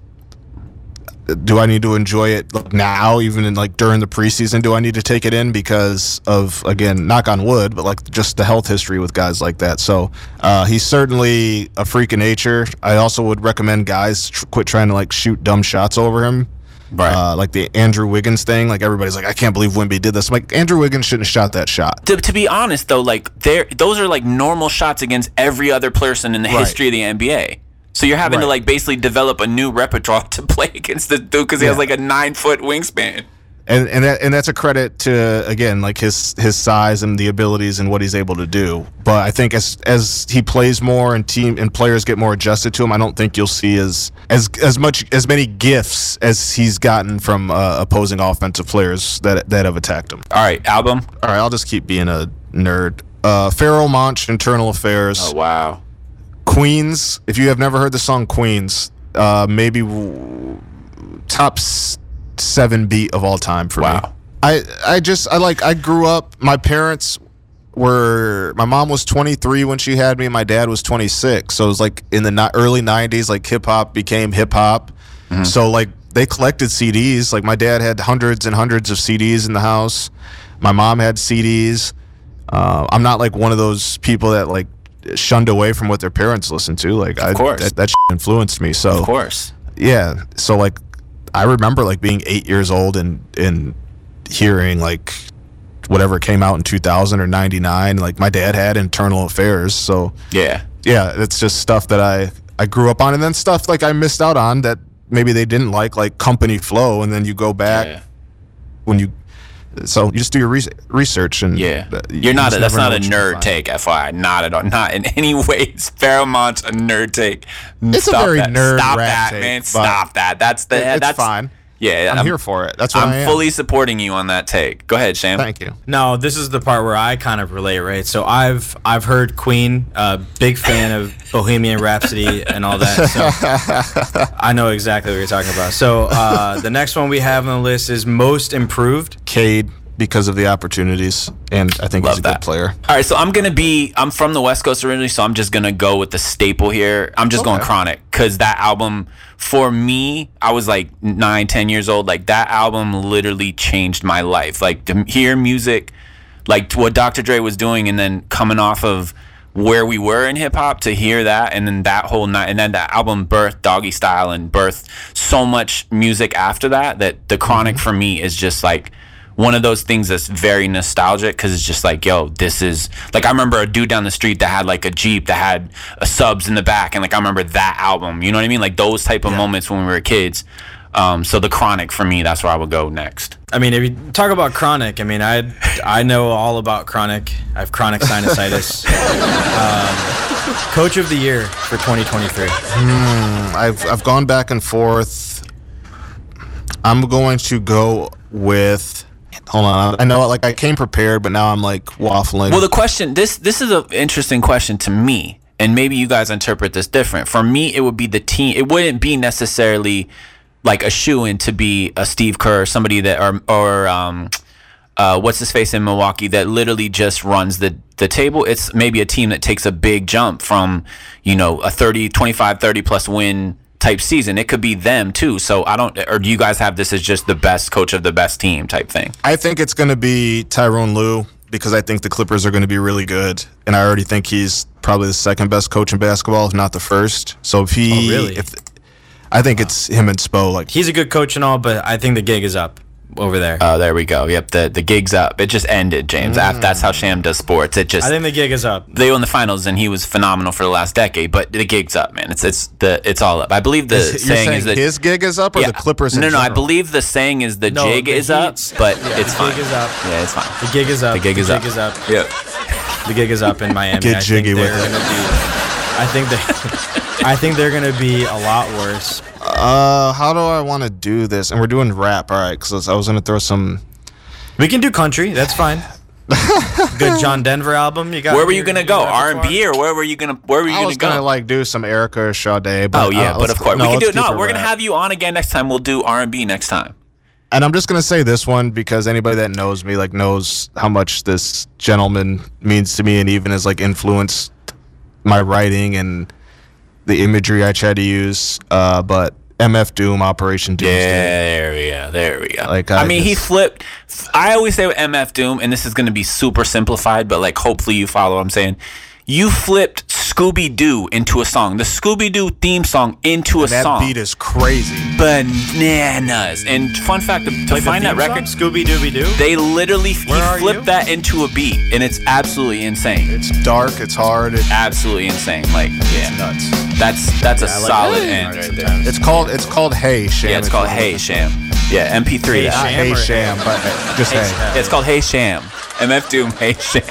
Do I need to enjoy it now, even in like during the preseason? Do I need to take it in because of again, knock on wood, but like just the health history with guys like that? So uh, he's certainly a freak of nature. I also would recommend guys tr- quit trying to like shoot dumb shots over him. Right. Uh, like the Andrew Wiggins thing. Like everybody's like, I can't believe Wemby did this. I'm like Andrew Wiggins shouldn't have shot that shot. to, to be honest though, like there those are like normal shots against every other person in the Right. history of the NBA. So you're having to like basically develop a new repertoire to play against the dude because he has like a nine foot wingspan. and and that, and that's a credit to again like his his size and the abilities and what he's able to do. But I think as as he plays more and team and players get more adjusted to him, I don't think you'll see as as as much as many gifts as he's gotten from uh, opposing offensive players that that have attacked him. All right, album. All right, I'll just keep being a nerd. Uh, Pharoahe Monch, Internal Affairs, Oh wow. Queens. If you have never heard the song Queens, uh, maybe w- top s- seven beat of all time for me. Wow. I I just I like I grew up. My parents were my mom was 23 when she had me. My dad was 26. So it was like in the ni- early 90s, like hip hop became hip hop. So like they collected CDs. Like my dad had hundreds and hundreds of CDs in the house. My mom had CDs. Uh, I'm not like one of those people that like shunned away from what their parents listened to. Like I, course. that, that influenced me. So Of course. yeah so like i remember like being eight years old and and hearing like whatever came out in 2000 or 99 like my dad had internal affairs so Yeah. yeah it's just stuff that i i grew up on and then stuff like i missed out on that maybe they didn't like like company flow and then you go back Yeah. when you so you just do your re- research and Yeah, you you're not. A, that's not a what you can nerd take, FYI. Not at all. Not in any ways. Paramount's a nerd take. It's a very that. nerd Stop rap that, take, man. Stop that. That's the. It- it's that's fine Yeah, i'm, here for it that's why I'm I am. fully supporting you on that take. Go ahead, Sham. thank you No, this is the part where I kind of relate, right? So I've I've heard Queen, uh, big fan of Bohemian Rhapsody and all that. So I know exactly what you're talking about. So uh, the next one we have on the list is most improved. Cade because of the opportunities, and I think Love he's a that. good player. All right, so I'm gonna be. I'm from the West Coast originally, so I'm just gonna go with the staple here. I'm just going Chronic because that album, for me, I was like nine, ten years old. Like that album literally changed my life. Like to hear music, like what Dr. Dre was doing, and then coming off of where we were in hip hop to hear that, and then that whole night, and then that album birthed Doggystyle and birthed so much music after that. That the Chronic mm-hmm. for me is just like one of those things that's very nostalgic because it's just like, yo, this is like I remember a dude down the street that had like a Jeep that had a subs in the back, and like I remember that album. You know what I mean? Like those type of moments when we were kids. Um, so the Chronic for me, that's where I would go next. I mean, if you talk about chronic, I mean, I I know all about chronic. I have chronic sinusitis. um, coach of the year for 2023. I've I've gone back and forth. I'm going to go with. Hold on, I know like I came prepared, but now I'm like waffling. Well, the question this this is an interesting question to me, and maybe you guys interpret this different. For me, it would be the team. It wouldn't be necessarily like a shoe in to be a Steve Kerr, somebody that or or um, uh, what's his face in Milwaukee that literally just runs the the table. It's maybe a team that takes a big jump from you know a 30, 25, 30 plus win type season. It could be them too. So I don't. Or do you guys have this as just the best coach of the best team type thing? I think it's going to be Tyronn Lue because I think the Clippers are going to be really good, and I already think he's probably the second best coach in basketball, if not the first. So if he, Oh, really? if I think it's him and Spo, like He's a good coach and all, but I think the gig is up over there. Oh, there we go. Yep, the the gig's up. It just ended, James. Af- mm. That's how Sham does sports. It just I think the gig is up. they won the finals and he was phenomenal for the last decade. But the gig's up, man. It's it's the it's all up. I believe the you're saying, saying is that his gig is up or the Clippers? in No, no. I believe the saying is the No, jig the is up, but yeah, it's the fine. gig is up. Yeah, it's fine. The gig is up. The gig is up. is up. Yep. The gig is up in Miami. Get I jiggy think with it. be. I think they. I think they're gonna be a lot worse. Uh, how do I want to do this? And we're doing rap, all right? Because I was going to throw some. We can do country. That's fine. Good John Denver album. You got. Where were you your- gonna go? R and B or where were you gonna where were you I gonna go was go? gonna like do some Erykah or Sade, but oh yeah, uh, but of course no, we can do it. keep No, we're gonna have you on again next time. We'll do R and B next time. And I'm just gonna say this one because anybody that knows me like knows how much this gentleman means to me, and even has like influenced my writing and the imagery I try to use. Uh, but MF Doom, Operation Doomsday. There we go. There we go. Like, I, I mean, he flipped. I always say with MF Doom, and this is going to be super simplified, but like, hopefully you follow what I'm saying. You flipped Scooby Doo into a song, the Scooby Doo theme song into a That song. beat is crazy. bananas. And fun fact to, to find that record, Scooby Dooby Doo. they literally he Where are flipped you? that into a beat, and it's absolutely insane. It's dark. It's hard. It's absolutely insane. Like, yeah, nuts. that's that's a I like solid that end right right there. there. It's called. It's called Hey Sham. Yeah, it's called Hey Sham. Yeah, MP3. Not Sham Hey Sham, but just Hey. Yeah, it's called Hey Sham. MF Doom Hey Sham.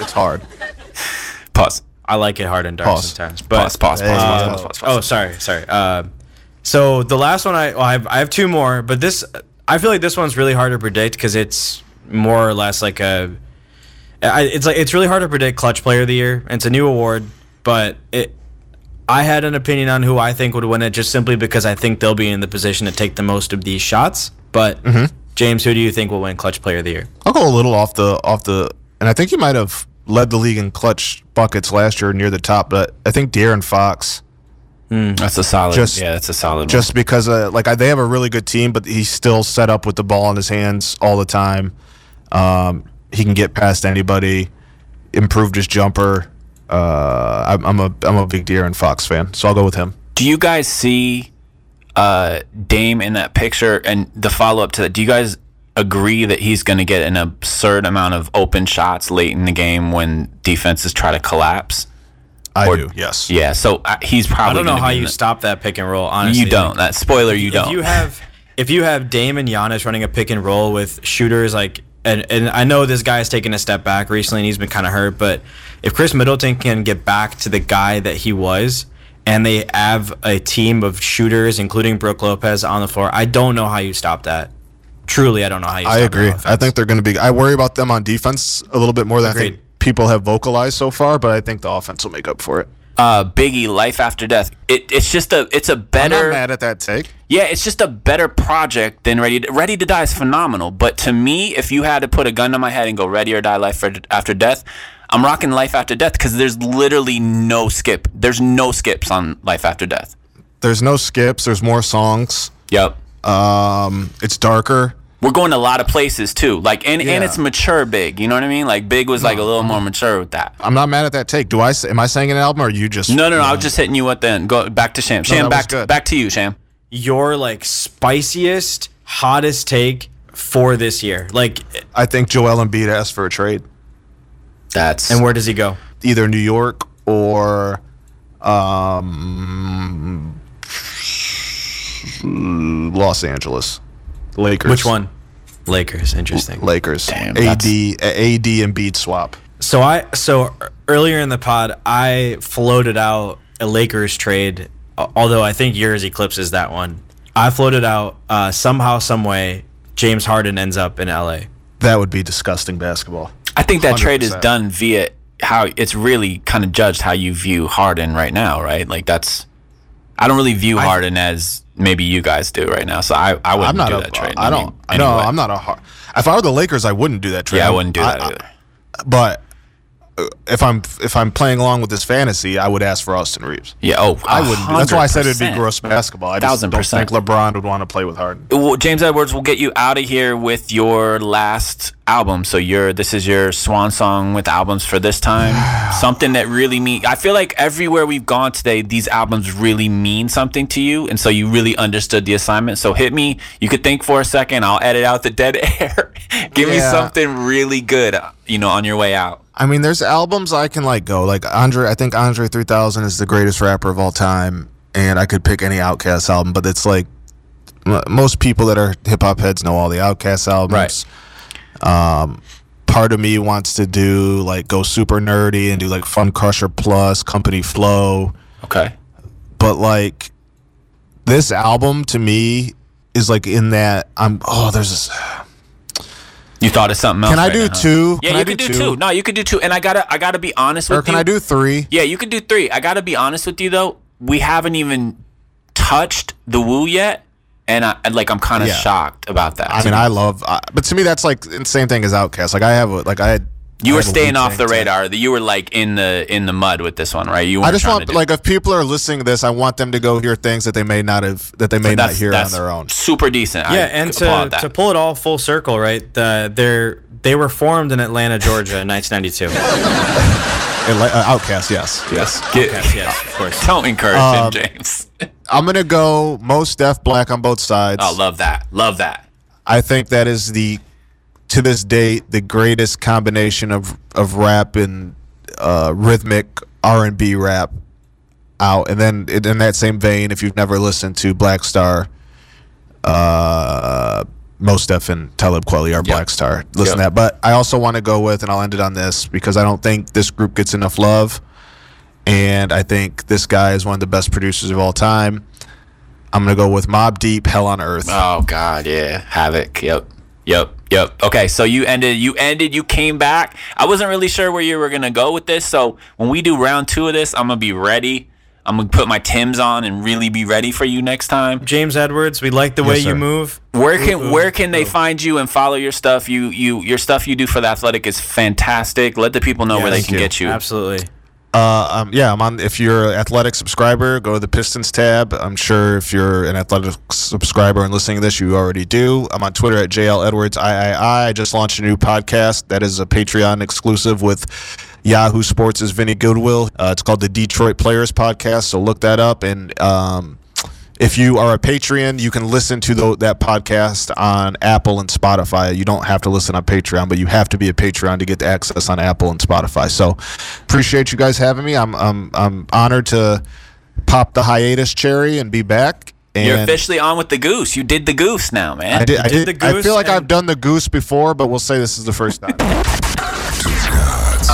It's hard. Pause. I like it hard and dark Pause. sometimes. But Pause. Pause. Pause. Uh, Pause. Pause. pause. Oh, sorry, sorry. Uh, so the last one, I well, I have, I have two more, but this I feel like this one's really hard to predict because it's more or less like a. I, it's like it's really hard to predict clutch player of the year. And it's a new award, but it. I had an opinion on who I think would win it just simply because I think they'll be in the position to take the most of these shots. But James, who do you think will win clutch player of the year? I'll go a little off the off the, and I think he might have led the league in clutch buckets last year near the top. But I think De'Aaron Fox, That's a solid. Just- yeah, that's a solid. just because uh, like I, they have a really good team, but he's still set up with the ball in his hands all the time. Um, he can get past anybody. Improved his jumper. Uh, I'm, I'm a I'm a big De'Aaron Fox fan, so I'll go with him. Do you guys see uh, Dame in that picture? And the follow up to that, do you guys agree that he's going to get an absurd amount of open shots late in the game when defenses try to collapse? I Or- do. Yes. Yeah, so uh, he's probably. I don't know how you the- stop that pick and roll. Honestly, You don't. That spoiler, you don't. If you have if you have Dame and Giannis running a pick and roll with shooters like and and I know this guy's taken a step back recently and he's been kind of hurt, but if Khris Middleton can get back to the guy that he was and they have a team of shooters including Brook Lopez on the floor, I don't know how you stop that. Truly, I don't know how you stop I agree. that I think they're going to be. I worry about them on defense a little bit more than I think people have vocalized so far, but I think the offense will make up for it. uh, Biggie, Life After Death. It, it's just a. It's a I'm not better. mad at that take. Yeah, it's just a better project than Ready to, Ready to Die is phenomenal. But to me, if you had to put a gun to my head and go Ready or Die Life for, After Death, I'm rocking Life After Death because there's literally no skip. There's no skips on Life After Death. There's no skips. There's more songs. Yep. Um, it's darker. We're going to a lot of places too. Like and, and it's mature big. You know what I mean? Like Big was like a little more mature with that. I'm not mad at that take. Do I Am I saying an album or are you just? No, no, no. I was just hitting you with then. Go back to Sham. Sham, that back to, good. back to you, Sham. your like spiciest, hottest take for this year. Like I think Joel Embiid asked for a trade, That's and where does he go? either New York or um, Los Angeles, Lakers. Which one? Lakers. Interesting. Lakers. Damn, AD that's- AD and beat swap. So I so earlier in the pod I floated out a Lakers trade, although I think yours eclipses that one. I floated out uh, somehow, some way, James Harden ends up in LA. That would be disgusting basketball. I think that trade is done via how it's really kind of judged how you view Harden right now, right? Like that's I don't really view Harden as maybe you guys do right now. So I, I wouldn't I'm not do a. that trade. I don't. mean, no, anyway. I'm not a. har- If I were the Lakers, I wouldn't do that trade. Yeah, I wouldn't do that I- either. but uh, if I'm if I'm playing along with this fantasy, I would ask for Austin Reaves. yeah, oh, I wouldn't. That's why I said it'd be gross basketball. I just Thousand don't think LeBron would want to play with Harden. Well, James Edwards will get you out of here with your last album. So your this is your swan song with albums for this time. something that really mean. I feel like everywhere we've gone today, these albums really mean something to you, and so you really understood the assignment. So hit me. You could think for a second. I'll edit out the dead air. Give me something really good. You know, on your way out. I mean, there's albums I can like go like Andre. I think Andre 3000 is the greatest rapper of all time, and I could pick any Outkast album. But it's like most people that are hip hop heads know all the Outkast albums. Um, part of me wants to do like go super nerdy and do like Funcrusher Plus, Company Flow. Okay. but like this album to me is like in that I'm oh there's this You thought of something else. Can I right do now, huh? two? Yeah, Can you I could do do two? two? No, you could do two. And I gotta, I gotta be honest with you. or can you. I do three? Yeah, you could do three. I gotta be honest with you though. We haven't even touched the Wu yet, and I like I'm kind of Yeah. shocked about that. I mean I love I, but to me that's like the same thing as Outkast. Like I have a, like I had You were staying off the tattoo. radar. You were like in the in the mud with this one, right? You I weren't just want like if people are listening to this, I want them to go hear things that they may not have that they may not that's, hear on their own. Super decent. I Yeah, and to, that. to pull it all full circle, right? The, they're they were formed in Atlanta, Georgia, in 1992. And, uh, Outkast, yes, yes. Get- Yes, yes, of course. Don't encourage Um, him, James. I'm gonna go Mos Def Black on both sides. Oh, love that. Love that. I think that is the to this date the greatest combination of of rap and uh, rhythmic R and B rap out. And then in that same vein, if you've never listened to Black Star, uh, Mos Def and Talib Kweli are Black Star. Listen to that. But I also want to go with, and I'll end it on this because I don't think this group gets enough love. And I think this guy is one of the best producers of all time. I'm gonna go with Mobb Deep, Hell on Earth. Oh God, yeah, Havoc. Yep, yep, yep. Okay, so you ended. You ended. You came back. I wasn't really sure where you were gonna go with this. So when we do round two of this, I'm gonna be ready. I'm gonna put my Tim's on and really be ready for you next time. James Edwards, we like the way Yes, you move. Where can where can they find you and follow your stuff? You you your stuff you do for the athletic is fantastic. Let the people know where they Yes. can get you. Absolutely. Uh, um, yeah, I'm on. If you're an athletic subscriber, go to the Pistons tab. I'm sure if you're an athletic subscriber and listening to this, you already do. I'm on Twitter at JL Edwards III. I just launched a new podcast that is a Patreon exclusive with Yahoo Sports' Vinny Goodwill. Uh, it's called the Detroit Players Podcast. So look that up. And um, if you are a Patreon, you can listen to tho- that podcast on Apple and Spotify. You don't have to listen on Patreon, but you have to be a Patreon to get the access on Apple and Spotify. So appreciate you guys having me. I'm I'm I'm honored to pop the hiatus cherry and be back. And You're officially on with the goose. You did the goose now, man. I did. I, did did, the I feel like I've done the goose before, but we'll say this is the first time.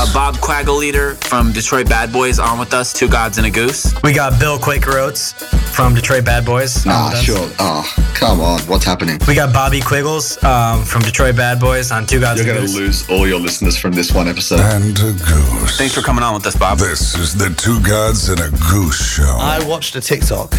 Uh, Bob Quaggle Leader from Detroit Bad Boys on with us. Two gods and a goose. We got Bill Quaker Oates from Detroit Bad Boys. on Ah, with us. sure. Ah, come on. What's happening? We got Bobby Quiggles um, from Detroit Bad Boys on Two Gods You're and going to lose all your listeners from this one episode. And a goose. Thanks for coming on with us, Bob. This is the Two Gods and a Goose Show. I watched a TikTok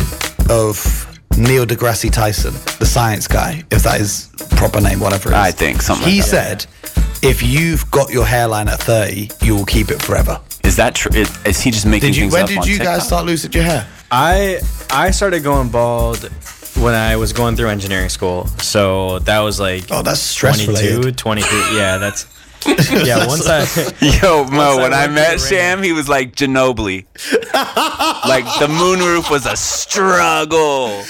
of Neil deGrasse Tyson, the science guy, if that is proper name, whatever it is. I think something He like that. said, if you've got your hairline at 30, you will keep it forever. Is that true? Is, is he just making Did you? things When up did on you guys start losing your hair? I I started going bald when I was going through engineering school. So that was like Oh, that's stress 22, related. 23. Yeah, that's yeah. Once I Yo, Mo, I when I went met through Sham, he was like Ginobili. like the moonroof was a struggle.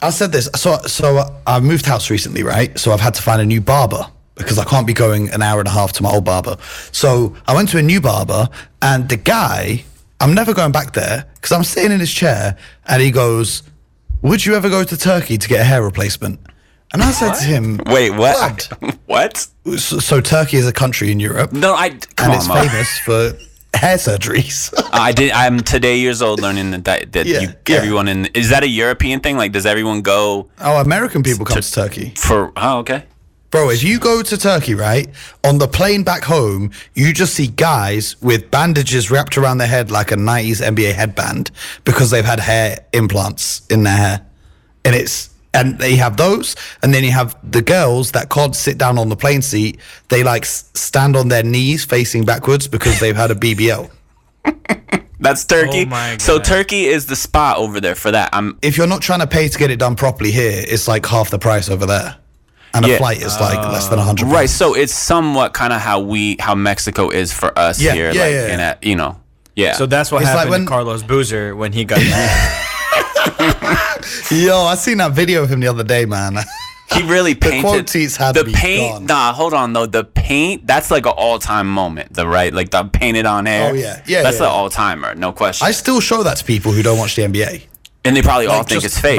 I said this. So, so uh, I moved house recently, right? So I've had to find a new barber because I can't be going an hour and a half to my old barber. So I went to a new barber, and the guy, I'm never going back there because I'm sitting in his chair, and he goes, "Would you ever go to Turkey to get a hair replacement?" And I said to him, Wait, what? what? So, so Turkey is a country in Europe, No, I come and on, it's Mo. famous for hair surgeries. I did. I'm today years old learning that that, that Yeah, you, yeah. everyone in is that a European thing? Like, does everyone go oh, American people come to Turkey. for? Oh, okay. Bro, if you go to Turkey, right, on the plane back home, you just see guys with bandages wrapped around their head like a 90s NBA headband because they've had hair implants in their hair. And it's, and they have those. And then you have the girls that can't sit down on the plane seat. They like s- stand on their knees facing backwards because they've had a BBL. That's Turkey. Oh So Turkey is the spot over there for that. I'm If you're not trying to pay to get it done properly here, it's like half the price over there. And a flight is like less than a 100 right. So it's somewhat kind of how we how Mexico is for us Yeah, here. yeah, like, yeah. in a, you know. Yeah. so that's what It's like happened when- to Carlos Boozer when he got Yo, I seen that video of him the other day, man. He really painted quotes had the to be paint. gone. Nah, hold on though. The paint that's like an all time moment. The right, like the painted on air. Oh, yeah. Yeah, That's yeah, an yeah. all timer, no question. I still show that to people who don't watch the NBA. And they probably all think it's fake.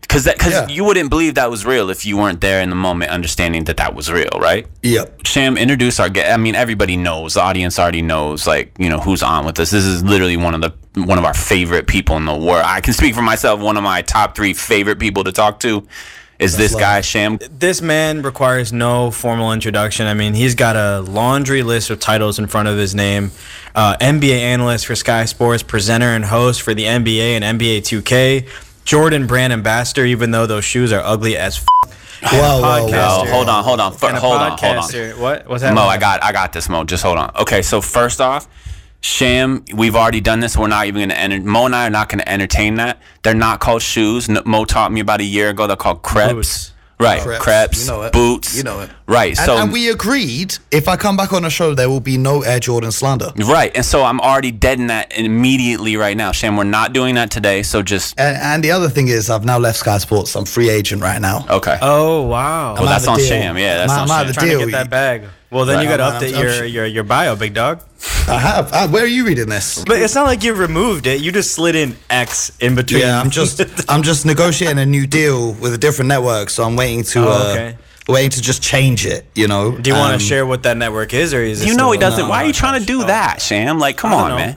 Because that because Yeah. you wouldn't believe that was real if you weren't there in the moment, understanding that that was real, right? Yep. Sham, introduce our guest. I mean, everybody knows. The audience already knows, like you know, who's on with us. This is literally one of the one of our favorite people in the world. I can speak for myself. One of my top three favorite people to talk to is this love. guy, Sham. this man requires no formal introduction. I mean, he's got a laundry list of titles in front of his name. Uh, NBA analyst for Sky Sports, presenter and host for the NBA and NBA 2K, Jordan brand ambassador, even though those shoes are ugly as f- Whoa, whoa, whoa. Oh, hold on, hold on, Fir- And a hold on, hold on. podcaster. What? What's happening? Mo. I got, I got this, Mo. Just hold on. Okay, so first off, Sham, we've already done this. We're not even going to enter. Mo and I are not going to entertain that. They're not called shoes. N- Mo taught me about a year ago. They're called crepes. Boots. Right, Crepes. crepes, You know it. boots. You know it. Right. And, So and we agreed if I come back on the show, there will be no Air Jordan slander. right, and so I'm already dead in that immediately right now. Sham, we're not doing that today. So just And, and the other thing is, I've now left Sky Sports. I'm free agent right now. okay. Oh wow. Well, that's out of on deal. Sham. Yeah, that's I'm on out Sham. of the trying to get that bag. Well, then you got to update I'm- your, I'm- your your bio, big dog. I have. Uh, where are you reading this? But it's not like you removed it. You just slid in X in between. Yeah, I'm just I'm just negotiating a new deal with a different network, so I'm waiting to Oh, uh, okay. waiting to just change it. You know. Do you want Um, to share what that network is, or is it You know he doesn't. no, Why are you trying to do that, Sham? Like, come on, know. man.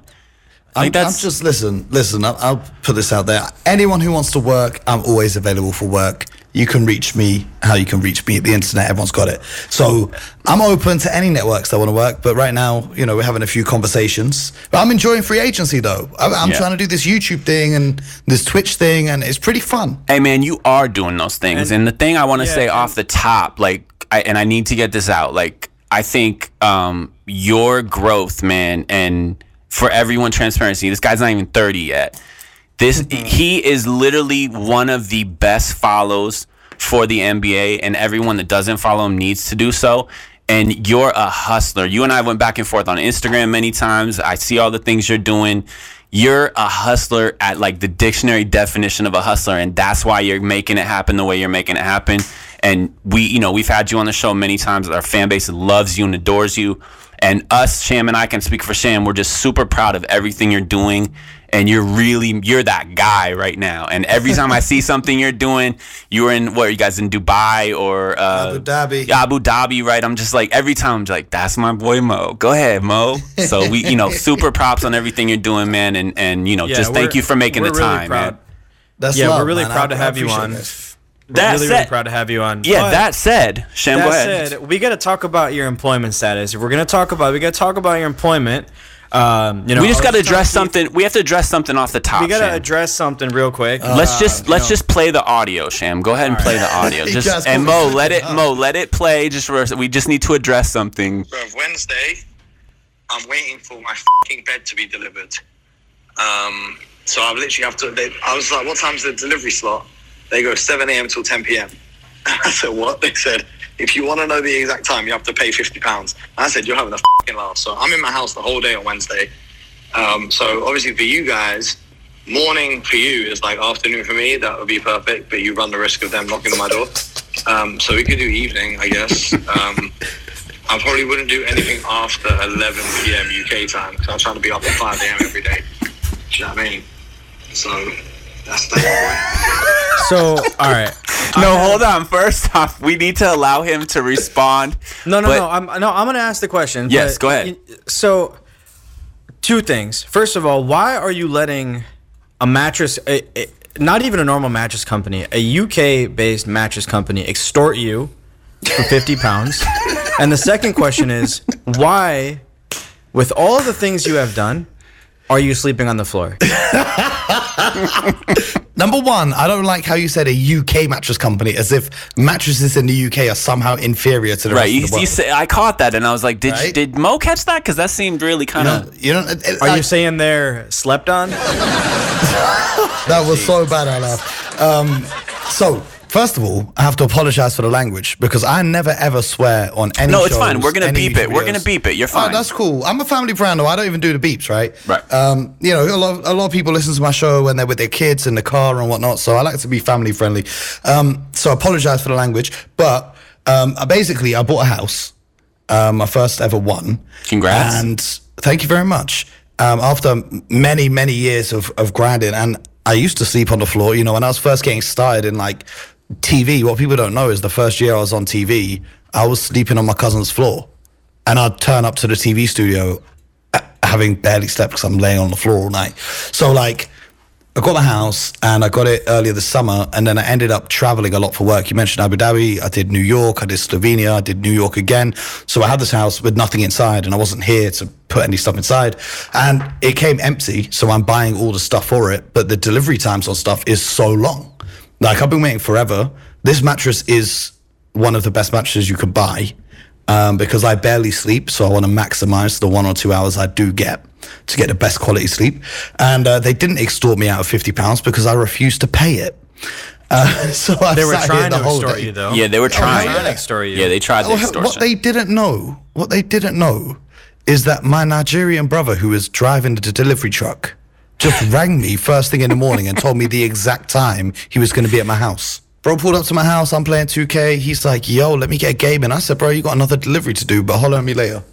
I'm, Like that's I'm just listen, listen. I'll, I'll put this out there. Anyone who wants to work, I'm always available for work. You can reach me how you can reach me at the internet. Everyone's got it. So I'm open to any networks that want to work. But right now, you know, we're having a few conversations. But I'm enjoying free agency though. I, I'm Yeah. trying to do this YouTube thing and this Twitch thing, and it's pretty fun. Hey man, you are doing those things. And, And- the thing I want to Yeah, say and- off the top, like, I, and I need to get this out. Like, I think um, your growth, man, and for everyone, transparency. This guy's not even thirty yet. This mm-hmm. he is literally one of the best follows for the NBA, and everyone that doesn't follow him needs to do so. And you're a hustler. You and I went back and forth on Instagram many times. I see all the things you're doing. You're a hustler at like the dictionary definition of a hustler, and that's why you're making it happen the way you're making it happen. And we, you know, we've had you on the show many times. Our fan base loves you and adores you. And us, Sham and I can speak for Sham. We're just super proud of everything you're doing. And you're really, you're that guy right now. And every time I see something you're doing, you were in, what, are you guys in Dubai or uh, Abu Dhabi. Yeah, Abu Dhabi, right? I'm just like, every time I'm like, that's my boy Mo. Go ahead, Mo. So we, you know, super props on everything you're doing, man. And, and you know, Yeah, just thank you for making the we're really time, proud. man. That's Yeah, love, we're really man. proud I- to I have you on. it. That really, said- really proud to have you on. Yeah, But that said, Sham, that go ahead. said, we got to talk about your employment status. If we're gonna talk about, we got to talk about your employment. Um, you know, we just got to was trying address keep- something. We have to address something off the top. We got to address something real quick. let's just let's know. just play the audio, Sham. Go ahead and play the audio. You Just and Mo, let it hell. Mo, let it play. Just for, we just need to address something. Bruv, Wednesday, I'm waiting for my fucking bed to be delivered. Um, so I literally have to. They, I was like, "What time's the delivery slot?" They go 7 a.m. till 10 p.m. I said, "What?" They said, "If you want to know the exact time, you have to pay 50 pounds." I said, "You're having a fucking laugh." So I'm in my house the whole day on Wednesday. Um, so obviously for you guys, morning for you is like afternoon for me. That would be perfect, but you run the risk of them knocking on my door. Um, so we could do evening, I guess. Um, I probably wouldn't do anything after 11 p.m. UK time because I'm trying to be up at 5 a.m. every day. Do you know what I mean? So that's that. so all right. No, hold on. First off, we need to allow him to respond. No, no, But- no. I'm no. I'm gonna ask the question. Yes, go ahead. you- So, two things. First of all, why are you letting a mattress, a, a, not even a normal mattress company, a UK-based mattress company, extort you for fifty pounds? and the second question is, why, with all the things you have done, are you sleeping on the floor? Number one, I don't like how you said a UK mattress company, as if mattresses in the UK are somehow inferior to the Right, rest you, of the world. you say, I caught that, and I was like, "Did Right? did Mo catch that? Because that seemed really kind you of." know, you know, it- it- Are like, you saying they're slept on? that was so bad? I laughed. Um, so. First of all, I have to apologize for the language because I never ever swear on any. No, it's shows, fine. We're gonna beep it. We're gonna beep it. You're Oh, fine. that's cool. I'm a family brand, though. I don't even do the beeps, right? Right. Um, you know, a lot, a lot of people listen to my show when they're with their kids in the car and whatnot. So I like to be family friendly. Um, so I apologize for the language, but um, I basically I bought a house, um, my first ever one. Congrats. And thank you very much. Um, after many many years of of grinding, and I used to sleep on the floor. You know, when I was first getting started in like TV, what people don't know is the first year I was on TV, I was sleeping on my cousin's floor, and I'd turn up to the TV studio uh, having barely slept because I'm laying on the floor all night. So like. I got the house and I got it earlier this summer, and then I ended up traveling a lot for work. You mentioned Abu Dhabi, I did New York, I did Slovenia, I did New York again. So I had this house with nothing inside, and I wasn't here to put any stuff inside. And it came empty, so I'm buying all the stuff for it, but the delivery times on stuff is so long. Like I've been waiting forever this mattress is one of the best mattresses you could buy um, because I barely sleep, so I want to maximize the one or two hours I do get to get the best quality sleep. And uh, they didn't extort me out of fifty pounds because I refused to pay it. Uh, so I They were sat here trying the to whole extort day. you, though. Yeah, they were trying. trying to extort you. Yeah, they tried the Oh, extortion. what they didn't know, what they didn't know, is that my Nigerian brother, who was driving the delivery truck, just rang me first thing in the morning and told me the exact time he was going to be at my house. Bro pulled up to my house. I'm playing 2K. He's like, "Yo, let me get a game." And I said, "Bro, you got another delivery to do, but holler at me later."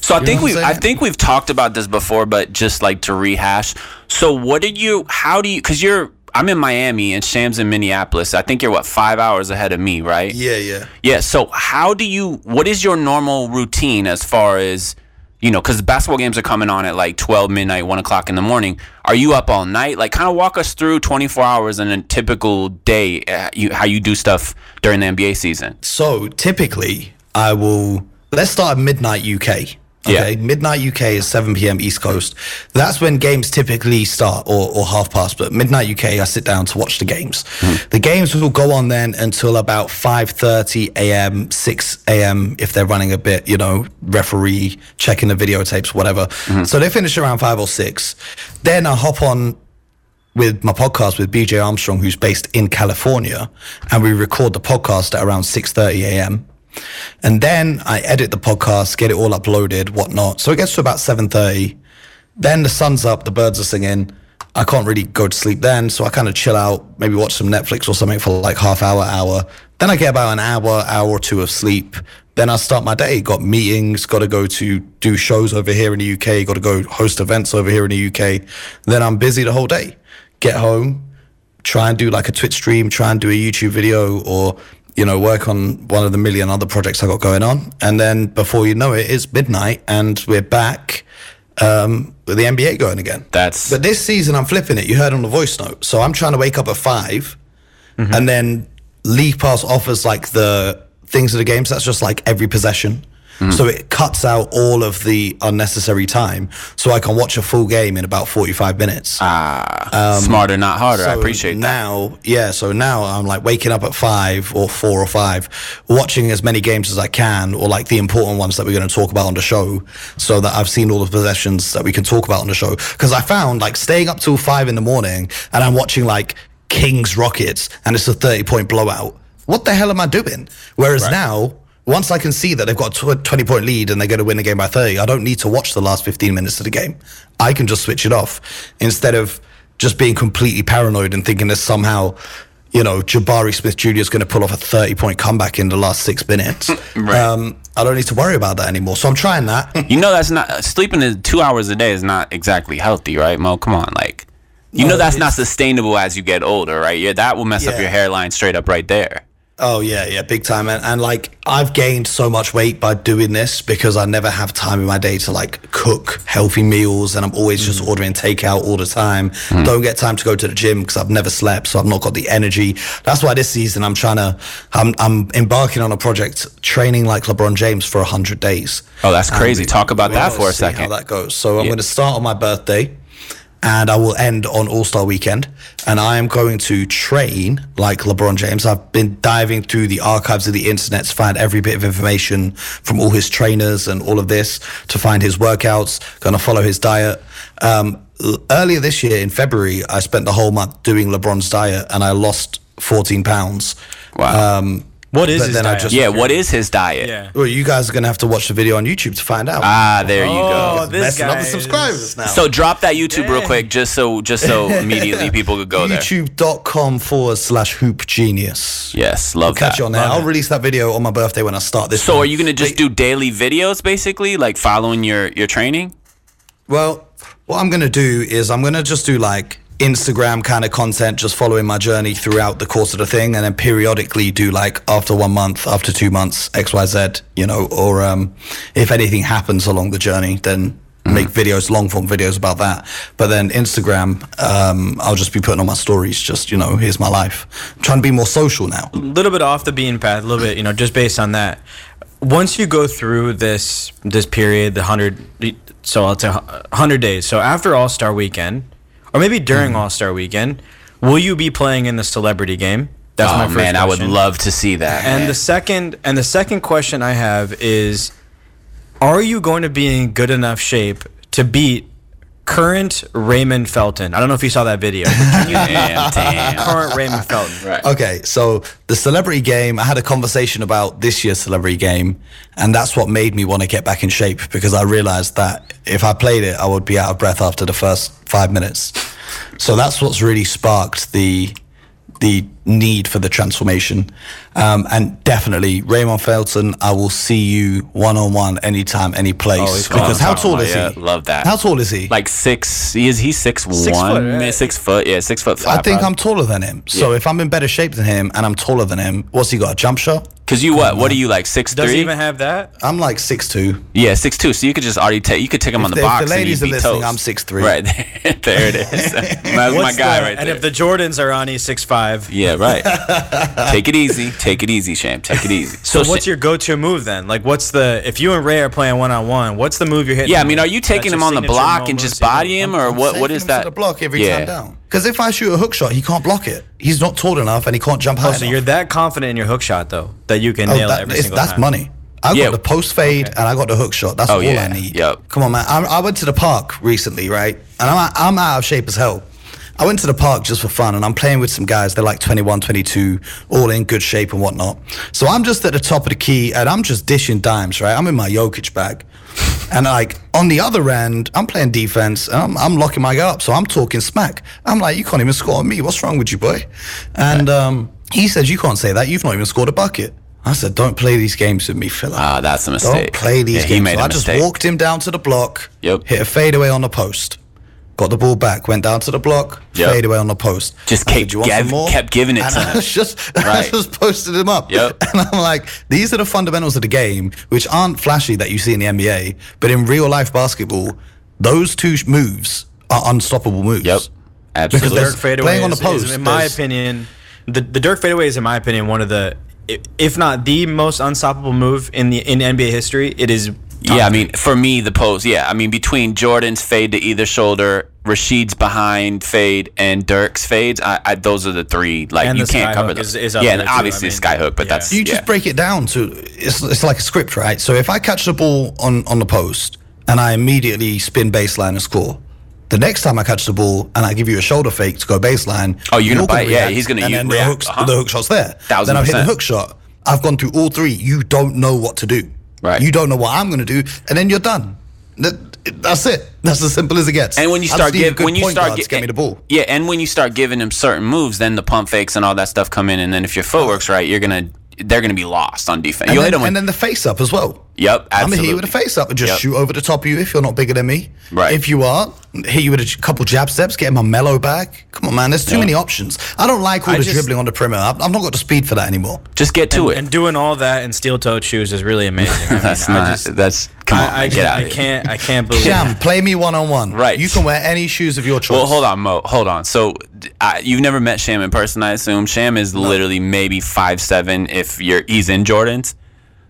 So I think we I think we've talked about this before, but just like to rehash. So what did you? How do you? Because you're. I'm in Miami and Sham's in Minneapolis. I think you're what five hours ahead of me, right? Yeah, yeah. Yeah. So how do you? What is your normal routine as far as you know? Because basketball games are coming on at like 12 midnight, one o'clock in the morning. Are you up all night? Like, kind of walk us through 24 hours in a typical day. Uh, you, how you do stuff during the NBA season? So typically, I will. Let's start at midnight UK. Okay, Yeah. midnight UK is 7 p.m. East Coast. That's when games typically start, or, or half past. But midnight UK, I sit down to watch the games. Hmm. The games will go on then until about 5:30 a.m., 6 a.m. if they're running a bit, you know, referee checking the videotapes, whatever. Hmm. So they finish around five or six. Then I hop on with my podcast with BJ Armstrong, who's based in California, and we record the podcast at around 6:30 a.m. And then I edit the podcast, get it all uploaded, whatnot. So it gets to about 7:30. Then the sun's up, the birds are singing. I can't really go to sleep then, so I kind of chill out, maybe watch some Netflix or something for like half hour, hour. Then I get about an hour, hour or two of sleep. Then I start my day. Got meetings, got to go to do shows over here in the UK, got to go host events over here in the UK. Then I'm busy the whole day. Get home, try and do like a Twitch stream, try and do a YouTube video, or you know, work on one of the million other projects I got going on. And then before you know it, it's midnight and we're back um, with the NBA going again. That's- but this season I'm flipping it. You heard on the voice note, so I'm trying to wake up at 5 and then League Pass offers like the things of the games. That's just like every possession. So it cuts out all of the unnecessary time, so I can watch a full game in about forty-five minutes. Ah, smarter, not harder. I So appreciate that. now, yeah. So now I'm like waking up at five or four or five, watching as many games as I can, or like the important ones that we're going to talk about on the show, so that I've seen all the possessions that we can talk about on the show. Because I found like staying up till five in the morning and I'm watching like Kings Rockets and it's a thirty point blowout. What the hell am I doing? Whereas now. Once I can see that they've got a 20 point lead and they're going to win the game by 30, I don't need to watch the last 15 minutes of the game. I can just switch it off instead of just being completely paranoid and thinking that somehow, you know, Jabari Smith Jr. is going to pull off a 30 point comeback in the last six minutes. Right. um, I don't need to worry about that anymore. So I'm trying that. You know that's not sleeping two hours a day is not exactly healthy, right, Mo? Come on, like you know that's not sustainable as you get older, right? Yeah, that will mess up your hairline straight up right there. Oh yeah, yeah, big time. And, and like I've gained so much weight by doing this because I never have time in my day to like cook healthy meals, and I'm always just mm. ordering takeout all the time. Mm. Don't get time to go to the gym because I've never slept, so I've not got the energy. That's why this season I'm trying to, I'm, I'm embarking on a project training like LeBron James for hundred days. Oh, that's crazy. Talk about that for a see How that goes. So I'm Yeah. going to start on my birthday and I will end on All Star Weekend. And I am going to train like LeBron James. I've been diving through the archives of the internet to find every bit of information from all his trainers and all of this to find his workouts. Going to follow his diet. Um, earlier this year in February, I spent the whole month doing LeBron's diet, and I lost 14 pounds. Wow. Um, What is But his then I diet? just- yeah, what is his diet? Yeah. well, you guys are going to have to watch the video on YouTube to find out. Ah, there you Oh, go. this Messing up guy the is- subscribers now. So drop that YouTube real quick, just so just so immediately people could go there. YouTube.com forward slash hoop genius. Yes, love Catch that. you on there. I'll release that video on my birthday when I start this. So one. are you gonna just do daily videos, basically, like following your your training? Well, what I'm going to do is I'm going to just do like Instagram kind of content, just following my journey throughout the course of the thing, and then periodically do like after one month, after two months, X, Y, Z, you know, or um, if anything happens along the journey, then make videos, long form videos about that. But then Instagram, um, I'll just be putting on my stories, just, you know, here's my life. I'm trying to be more social now. a little bit off the beaten path, a little bit, you know, just based on that. Once you go through this this period, the hundred, so I'll say hundred days. So after All Star Weekend, or maybe during mm-hmm. All Star Weekend, will you be playing in the celebrity game? That's oh my first man, I would love to see that. And man. the second and the second question I have is are you going to be in good enough shape to beat current Raymond Felton? I don't know if you saw that video. but can you beat damn, damn. current Raymond Felton. Right. Okay, so the celebrity game, I had a conversation about this year's celebrity game, and that's what made me want to get back in shape because I realized that if I played it, I would be out of breath after the first five minutes. So that's what's really sparked the the need for the transformation. Um, and definitely, Raymond Felton, I will see you one on one anytime, any place. Oh, because how tall is God, he? love that. How tall is he? Like six. He is. he six, Six one. foot, right? Six foot. Yeah, six foot Five, I five. think I'm taller than him. So Yeah. if I'm in better shape than him and I'm taller than him, what's he got? A jump shot? Because you what? What are you like? Six Does three? he even have that? I'm like six two. yeah, six two. So you could just already take. You could take him on the the- if box. the ladies and are you'd be listening, toast. I'm six three. Right there there it is. That's my guy the- right there. and if the Jordans are on, he's six five. yeah, right. take it easy. Take it easy, Sham. Take it easy. So, Sha- what's your go-to move then? Like, what's the if you and Ray are playing one on one? What's the move you're hitting? Yeah, I mean, are you taking him on the block and just body him, move? or what? What is that? The block every yeah. time down. Because if I shoot a hook shot, he can't block it. He's not tall enough and he can't jump oh, high Oh, so enough. you're that confident in your hook shot though that you can Oh, nail that- it every it's- single that's time. money. I Yeah. got the post fade and I got the hook shot. That's Oh, all yeah. I need. Yep. Come on, man. I, I went to the park recently, right? And I'm, I'm out of shape as hell. I went to the park just for fun and I'm playing with some guys. They're like 21, 22, all in good shape and whatnot. So I'm just at the top of the key and I'm just dishing dimes, right? I'm in my Jokic bag. And like on the other end, I'm playing defense and I'm, I'm locking my guy up. So I'm talking smack. I'm like, you can't even score on me. What's wrong with you, boy? And um, he says, you can't say that. You've not even scored a bucket. I said, don't play these games with me, Philip. Ah, that's a mistake. Don't play these Yeah, he games. made So a I just walked him down to the block. Yep. Hit a fadeaway on the post. Got the ball back. Went down to the block. Yep. Fadeaway on the post. Just I said, kept "You want gav- more?" kept giving it and to I him. was just, I Right. just posted him up. Yep. And I'm like, these are the fundamentals of the game, which aren't flashy that you see in the NBA, but in real life basketball, those two moves are unstoppable moves. Yep. Absolutely. Because Dirk fadeaway playing on the is- post, is, in my opinion, the the Dirk fadeaway is in my opinion one of the, if not the most unstoppable move in the in NBA history. It is. Yeah, I mean, for me, the pose. Yeah, I mean, between Jordan's fade to either shoulder, Rasheed's behind fade, and Dirk's fades, I, I those are the three. Like And you can't sky cover hook those. is- is yeah, there and too. obviously I mean, skyhook, but yeah. that's you just yeah. break it down to it's, it's like a script, right? So if I catch the ball on, on the post and I immediately spin baseline and score, the next time I catch the ball and I give you a shoulder fake to go baseline, Oh, you're gonna gonna bite- yeah, he's gonna and u- then the, react, hook, uh-huh. the hook shot's there. Thousand then I've hit the hook shot. I've gone through all three. You don't know what to do. Right. You don't know what I'm going to do, and then you're done. That, that's it. That's as simple as it gets. And when you start giving, when you start get me the ball. yeah, and when you start giving him certain moves, then the pump fakes and all that stuff come in, and then if your footwork's right, you're gonna they're gonna be lost on defense. And You'll then, hit them and then the face up as well. Yep, I'm absolutely. gonna hit you with a face up and just Yep. shoot over the top of you if you're not bigger than me. Right. If you are, hit you with a couple jab steps, get him a mellow back. Come on, man. There's too Yeah. many options. I don't like all I the just- dribbling on the perimeter. I've, I've not got the speed for that anymore. Just get to and, it. and doing all that in steel-toed shoes is really amazing. I mean, that's I not. just- that's come on, I, I, get just- out I of can't. I can't believe. Sham, play me one on one. Right. You can wear any shoes of your choice. Well, hold on, Mo. Hold on. So, d- I, you've never met Sham in person, I assume. Sham is literally maybe five seven if you're he's in Jordans.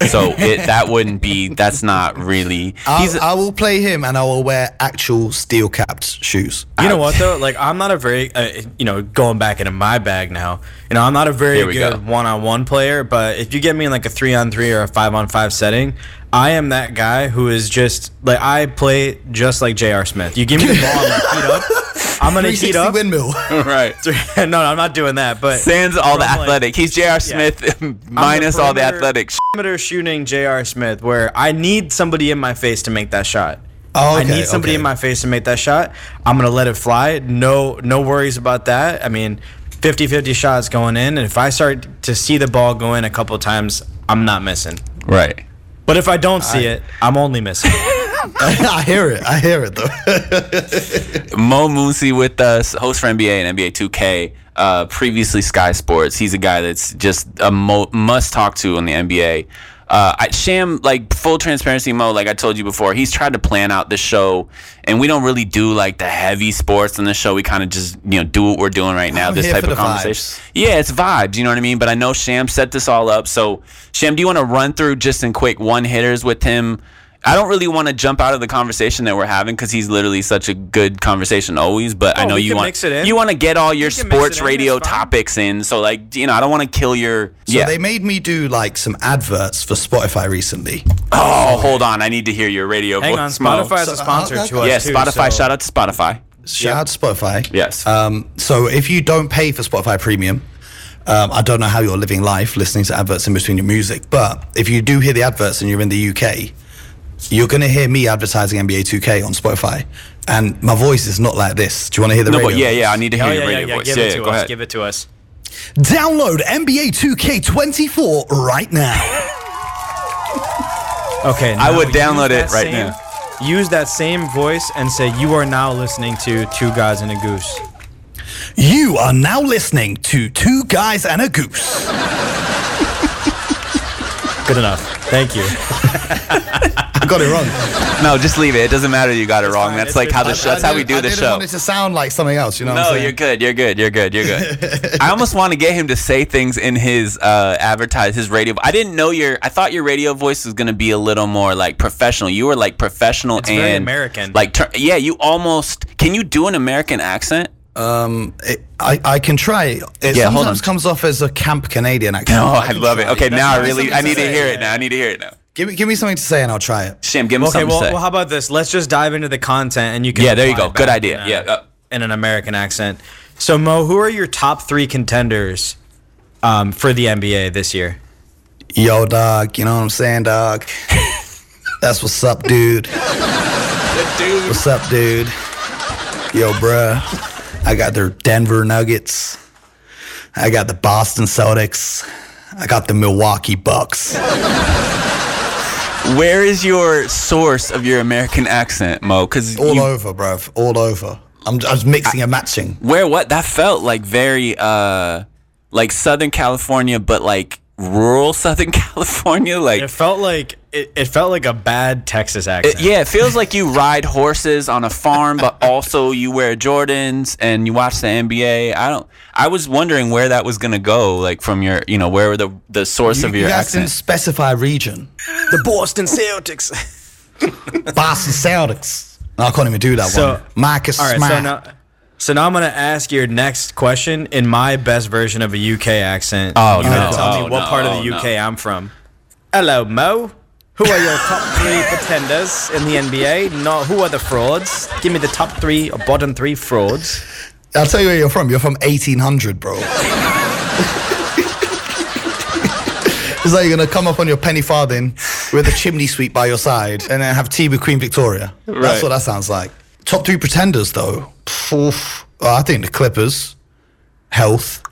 So it that wouldn't be. That's not really. He's. I'll, I will play him and I will wear actual steel capped shoes. You know what though? Like I'm not a very, uh, you know, going back into my bag now. You know, I'm not a very good go. one-on-one player. But if you get me in like a three-on-three or a five-on-five setting, I am that guy who is just like I play just like J.R. Smith. You give me the ball, I'm gonna heat up. I'm gonna heat up. windmill. right. no, no, I'm not doing that. But Sans all the from, like, athletic. He's J.R. Smith minus all the perimeter- athletic. perimeter shooting J.R. Smith, where I need somebody in my face to make that shot. Oh, I need somebody okay. in my face to make that shot. I'm gonna let it fly. No, no worries about that. I mean, 50-50 shots going in, and if I start to see the ball go in a couple times, I'm not missing. Right. But if I don't see it, I'm only missing. I hear it. I hear it though. Mo Mooncey with us, host for NBA and NBA 2K. Uh, previously Sky Sports. He's a guy that's just a mo- must talk to in the NBA. Uh, I, Sham, like full transparency, mode, Like I told you before, he's tried to plan out the show, and we don't really do like the heavy sports on the show. We kind of just you know do what we're doing right now. I'm this type of conversation. Yeah, it's vibes. You know what I mean? But I know Sham set this all up. So Sham, do you want to run through just in quick one hitters with him? I don't really want to jump out of the conversation that we're having because he's literally such a good conversation always. But I Oh, know you want mix it in. you want to get all your We can mix sports it in, radio topics in. So like you know, I don't want to kill your. So yeah. they made me do like some adverts for Spotify recently. oh, hold on. I need to hear your radio Hang on, voice. Mo. Spotify is a So- sponsor okay. to us Yeah, too, Spotify. so- Shout out to Spotify. Shout out to Spotify. Yes. Um, so if you don't pay for Spotify Premium, um, I don't know how you're living life listening to adverts in between your music, but if you do hear the adverts and you're in the UK, you're going to hear me advertising NBA 2K on Spotify. And my voice is not like this. Do you want to hear the No, radio? but yeah, yeah. I need to hear Oh, your yeah, yeah, radio yeah. voice. Give yeah, it to go us. ahead. Give it to us. Download NBA 2K24 right now. Okay. I would download it right same- now. Use that same voice and say you are now listening to Two Guys and a Goose. You are now listening to Two Guys and a Goose. Good enough. Thank you. I got it wrong. No, just leave it. It doesn't matter. You got it wrong. fine. That's It's- like how the it's- show, that's how we do I the didn't show. want it to sound like something else, you know what I'm No, you're good. You're good. You're good. You're good. I almost want to get him to say things in his uh advertise his radio. I didn't know your. I thought your radio voice was gonna be a little more like professional. You were like professional It's and very American. Like tur- yeah, you almost. Can you do an American accent? Um, it, I, I can try. It Yeah, hold sometimes on. comes off as a camp Canadian accent. Oh, but I can love it. Okay, That's now I really I need to hear it now. I need to hear it now. Give me, give me something to say and I'll try it. Sham, give him Okay, something well, to say. well, how about this? Let's just dive into the content and you can. Yeah, there you go. Good idea. in a- Yeah, uh, in an American accent. So, Mo, who are your top three contenders um, for the NBA this year? Yo, dog, you know what I'm saying, dog? That's what's up, dude. What's up, dude? Yo, bruh. I got the Denver Nuggets. I got the Boston Celtics. I got the Milwaukee Bucks. Where is your source of your American accent, Mo? Because All over, bruv. All over. I'm, I was mixing and matching. Where what that felt like very uh like Southern California, but like rural Southern California. Like It felt like it, it felt like a bad Texas accent. it- yeah, it feels like you ride horses on a farm, but also you wear Jordans and you watch the NBA. I don't. I was wondering where that was gonna go, like from your, you know, where the the source of You your guys didn't accent. specify region. the Boston Celtics. Boston Celtics. No, I can't even do that So- one. Marcus All right, Smart. so now, so now I'm gonna ask your next question in my best version of a UK accent. Oh, you no. gotta tell Oh, me what no. part of the no. UK I'm from. Hello, Mo. Who are your top three pretenders in the NBA? No, who are the frauds? Give me the top three or bottom three frauds. I'll tell you where you're from. You're from 1800, bro. it's like you're gonna come up on your penny farthing with a chimney sweep by your side and then have tea with Queen Victoria. That's what that sounds like. Top three pretenders, though. Oof. I think the Clippers, health.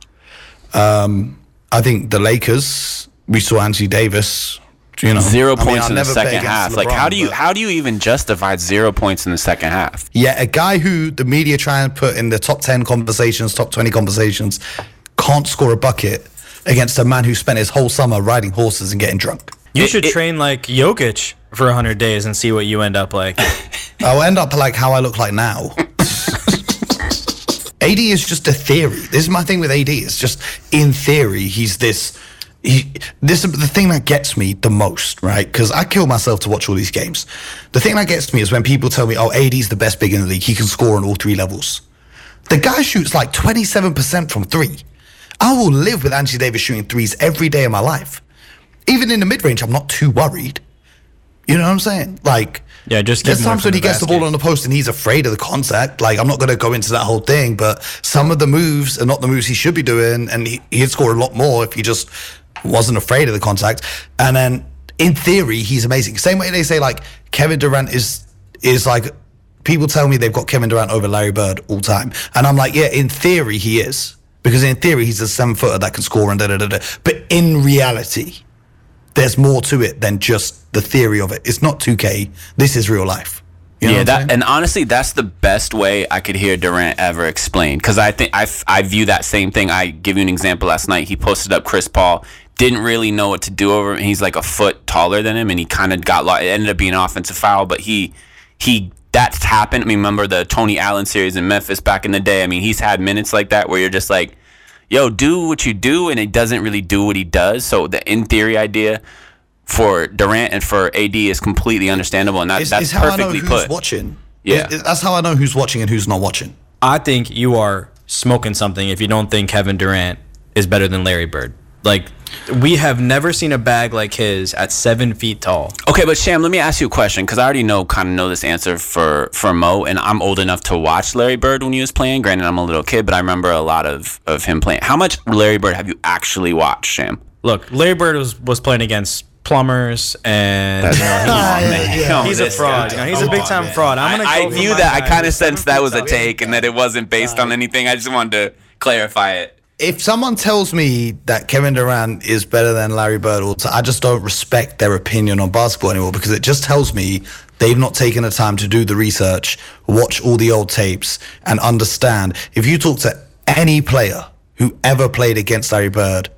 Um, I think the Lakers. We saw Anthony Davis. You know, Zero points I'll in the second half. like, how do you how do you even justify zero points in the second half? Yeah, a guy who the media try and put in the top 10 conversations, top 20 conversations, can't score a bucket against a man who spent his whole summer riding horses and getting drunk. You It- should it- train like Jokic for 100 days and see what you end up like. I'll end up like how I look like now. AD is just a theory. This is my thing with AD. It's just in theory, he's this. He, this is the thing that gets me the most, right? Because I kill myself to watch all these games. The thing that gets me is when people tell me, "Oh, AD's the best big in the league. He can score on all three levels." The guy shoots like twenty-seven percent from three. I will live with Anthony Davis shooting threes every day of my life. Even in the mid-range, I'm not too worried. You know what I'm saying? Like, Yeah, just there's times when he the gets the ball on the post and he's afraid of the contact. Like, I'm not going to go into that whole thing, but some of the moves are not the moves he should be doing, and he, he'd score a lot more if he just wasn't afraid of the contact. And then, in theory, he's amazing. Same way they say like Kevin Durant is is like people tell me they've got Kevin Durant over Larry Bird all time, and I'm like, yeah, in theory he is because in theory he's a seven footer that can score and da da da da. But in reality, there's more to it than just the theory of it. It's not 2K. This is real life. You know yeah, that and honestly, that's the best way I could hear Durant ever explain. Because I think I, I view that same thing. I give you an example. Last night, he posted up Chris Paul. Didn't really know what to do over him. He's like a foot taller than him, and he kind of got lost. It ended up being an offensive foul, but he he that's happened. I mean, remember the Tony Allen series in Memphis back in the day? I mean, he's had minutes like that where you're just like, "Yo, do what you do," and it doesn't really do what he does. So the in theory idea for Durant and for AD is completely understandable, and that, It's, that's it's how I know perfectly who's put. watching. Yeah. It- it- that's how I know who's watching and who's not watching. I think you are smoking something if you don't think Kevin Durant is better than Larry Bird. Like, we have never seen a bag like his at seven feet tall. Okay, but Sham, let me ask you a question because I already know kind of know this answer for for Mo, and I'm old enough to watch Larry Bird when he was playing. Granted, I'm a little kid, but I remember a lot of of him playing. How much Larry Bird have you actually watched, Sham? Look, Larry Bird was, was playing against plumbers, and you know, he's, oh, Come on, he's a fraud. You know, he's a big time fraud. I'm gonna. I, I go for knew that. I kind of sensed that was a take, and that it wasn't based on anything. I just wanted to clarify it. If someone tells me that Kevin Durant is better than Larry Bird, I just don't respect their opinion on basketball anymore because it just tells me they've not taken the time to do the research, watch all the old tapes, and understand. If you talk to any player who ever played against Larry Bird,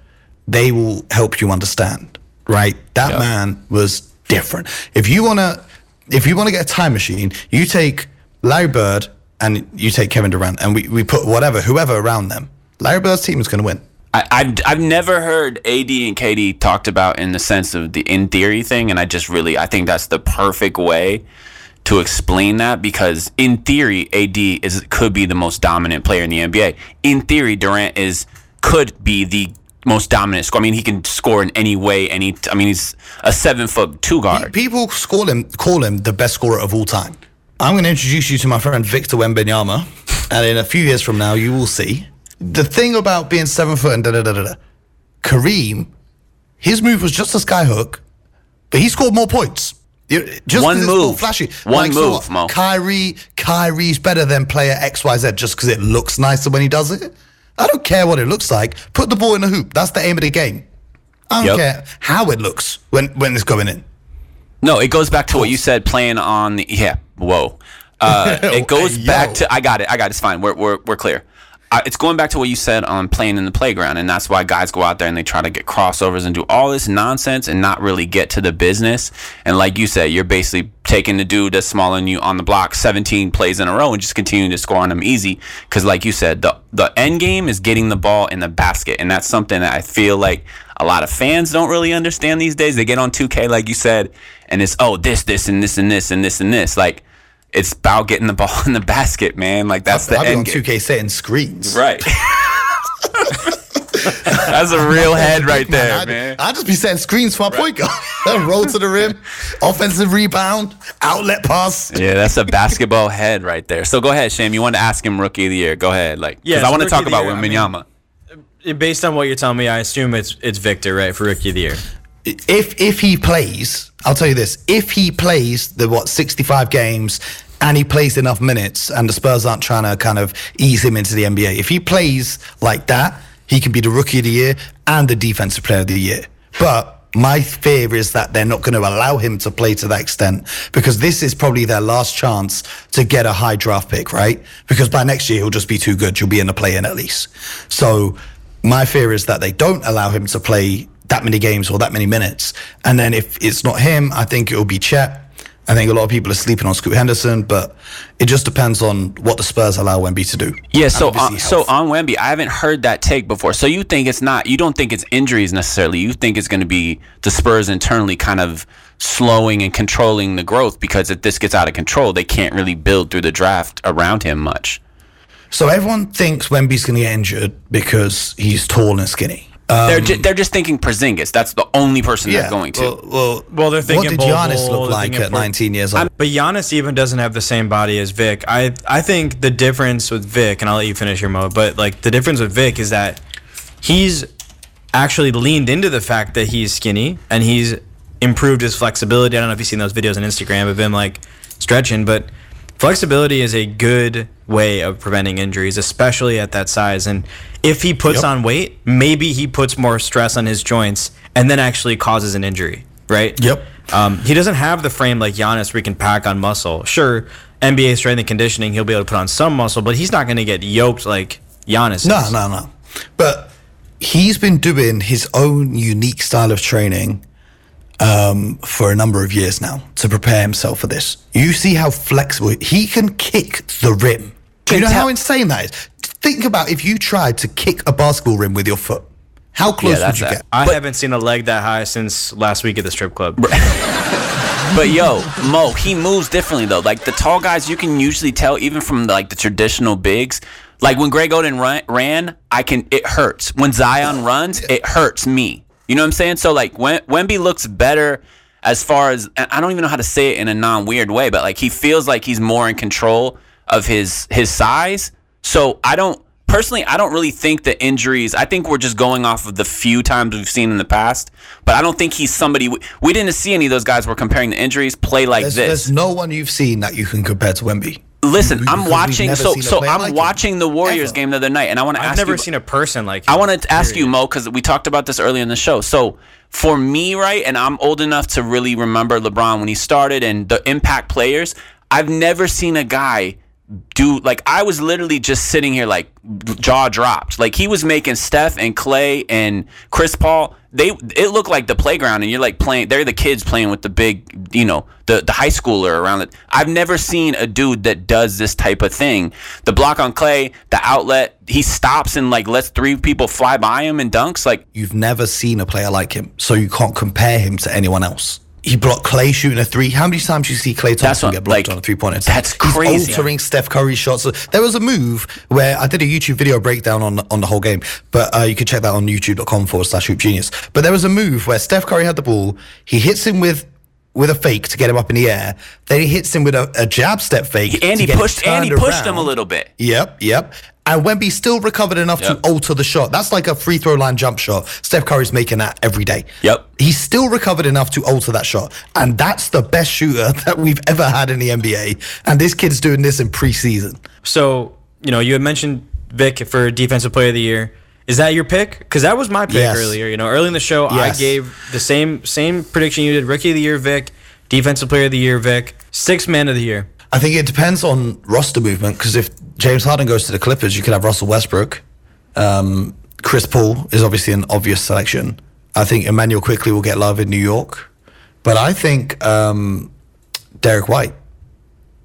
they will help you understand. Right? That man was different. If you wanna, if you wanna get a time machine, you take Larry Bird and you take Kevin Durant, and we, we put whatever, whoever around them. Larry Bird's team is going to win. I, I've, I've never heard AD and KD talked about in the sense of the in theory thing, and I just really I think that's the perfect way to explain that because in theory AD is could be the most dominant player in the NBA. In theory, Durant is could be the most dominant score. I mean, he can score in any way. Any I mean, he's a seven foot two guard. People call him call him the best scorer of all time. I'm going to introduce you to my friend Victor Wembanyama, and in a few years from now, you will see the thing about being seven foot and da da da da. da. Kareem, his move was just a skyhook, but he scored more points. Just One move. flashy. One so move, what? Mo. Kyrie, Kyrie's better than player X Y Z just because it looks nicer when he does it. I don't care what it looks like. Put the ball in the hoop. That's the aim of the game. I don't Yep. care how it looks when when it's going in. No, it goes back to what you said playing on the yeah. Whoa. Uh, it goes Hey, back to I got it. I got it. It's fine. We're we're we're clear. Uh, it's going back to what you said on playing in the playground, and that's why guys go out there and they try to get crossovers and do all this nonsense and not really get to the business. And like you said, you're basically taking the dude that's smaller than you on the block, 17 plays in a row, and just continuing to score on them easy. Because like you said, the the end game is getting the ball in the basket, and that's something that I feel like a lot of fans don't really understand these days. They get on 2K, like you said, and it's oh this, this, and this, and this, and this, and this. Like it's about getting the ball in the basket, man. Like that's the I've been on end game. 2K setting screens. Right. that's a real head right there, I'd, man. I'd just be setting screens for my point guard. Roll to the rim, offensive rebound, outlet pass. Yeah, that's a basketball head right there. So go ahead, Sham. You want to ask him rookie of the year. Go ahead, like because Yeah, I want to talk about year, I mean- Based on what you're telling me, I assume it's it's Victor, right, for rookie of the year. If if he plays, I'll tell you this: if he plays the what 65 games and he plays enough minutes, and the Spurs aren't trying to kind of ease him into the NBA, if he plays like that, he can be the rookie of the year and the defensive player of the year. But my fear is that they're not going to allow him to play to that extent because this is probably their last chance to get a high draft pick, right? Because by next year he'll just be too good. You'll be in the play in at least. So my fear is that they don't allow him to play that many games or that many minutes. And then if it's not him, I think it'll be Chet. I think a lot of people are sleeping on Scoot Henderson, but it just depends on what the Spurs allow Wemby to do. Yeah, so uh, obviously on, so on Wemby, I haven't heard that take before. So you think it's not? You don't think it's injuries necessarily? You think it's going to be the Spurs internally kind of slowing and controlling the growth because if this gets out of control, they can't really build through the draft around him much. So everyone thinks Wemby's going to get injured because he's tall and skinny. They're um, ju- they're just thinking Porzingis. That's the only person they're going to. Well, well, Well, they're thinking what did Bol Giannis Bol, look like at 19 years old? But Giannis even doesn't have the same body as Vic. I I think the difference with Vic, and I'll let you finish your mode, but like the difference with Vic is that he's actually leaned into the fact that he's skinny and he's improved his flexibility. I don't know if you've seen those videos on Instagram of him like stretching, but flexibility is a good way of preventing injuries, especially at that size. And if he puts Yep. on weight, maybe he puts more stress on his joints and then actually causes an injury, right? Yep. Um, he doesn't have the frame like Giannis where he can pack on muscle. Sure, NBA strength and conditioning, he'll be able to put on some muscle, but he's not going to get yoked like Giannis. No, is. no, no. But he's been doing his own unique style of training um, for a number of years now to prepare himself for this. You see how flexible he can kick the rim. Do you know how insane that is? Think about if you tried to kick a basketball rim with your foot. How close would you that. get? I haven't seen a leg that high since last week at the strip club. But yo, Mo, he moves differently though. Like the tall guys, you can usually tell even from like the traditional bigs. Like when Greg Oden run, ran, I can. It hurts when Zion runs. It hurts me. You know what I'm saying? So like Wemby looks better as far as and I don't even know how to say it in a non weird way, but like he feels like he's more in control of his his size. So I don't personally, I don't really think the injuries. I think we're just going off of the few times we've seen in the past. But I don't think he's somebody. We, we didn't see any of those guys. We're comparing the injuries play like There's, this. there's no one you've seen that you can compare to Wemby. Listen, Because I'm watching. So so I'm like him. watching the Warriors Ever. game the other night, and I want to ask. I've never you. seen a person like. I want to ask you. Mo, because we talked about this earlier in the show. So for me, right, and I'm old enough to really remember LeBron when he started and the impact players. I've never seen a guy do like I was literally just sitting here like jaw dropped. Like he was making Steph and Klay and Chris Paul. They it looked like the playground, and you're like playing. They're the kids playing with the big, you know, the the high schooler around it. I've never seen a dude that does this type of thing. The block on Klay, the outlet, he stops and like lets three people fly by him and dunks. Like You've never seen a player like him, so you can't compare him to anyone else. He blocked Klay shooting a three. How many times do you see Klay Thompson what- get blocked like, on a three pointer? that's crazy. He's altering Steph Curry's shots. There was a move where I did a YouTube video breakdown on on the whole game, but uh, you can check that on youtube.com forward slash hoop genius. But there was a move where Steph Curry had the ball. He hits him with with a fake to get him up in the air. Then he hits him with a, a jab step fake. and he pushed and he pushed him a little bit. Yep, yep. And Wemby still recovered enough Yep. to alter the shot. That's like a free throw line jump shot. Steph Curry's making that every day. Yep. He's still recovered enough to alter that shot. And that's the best shooter that we've ever had in the NBA. And this kid's doing this in preseason. So you know, you had mentioned Vic for Defensive Player of the Year. Is that your pick? Because that was my pick Yes. earlier. You know, early in the show, I gave the same same prediction you did: Rookie of the Year, Vic; Defensive Player of the Year, Vic; Sixth Man of the Year. I think it depends on roster movement because if James Harden goes to the Clippers, you could have Russell Westbrook. Um, Chris Paul is obviously an obvious selection. I think Immanuel Quickley will get love in New York, but I think um, Derrick White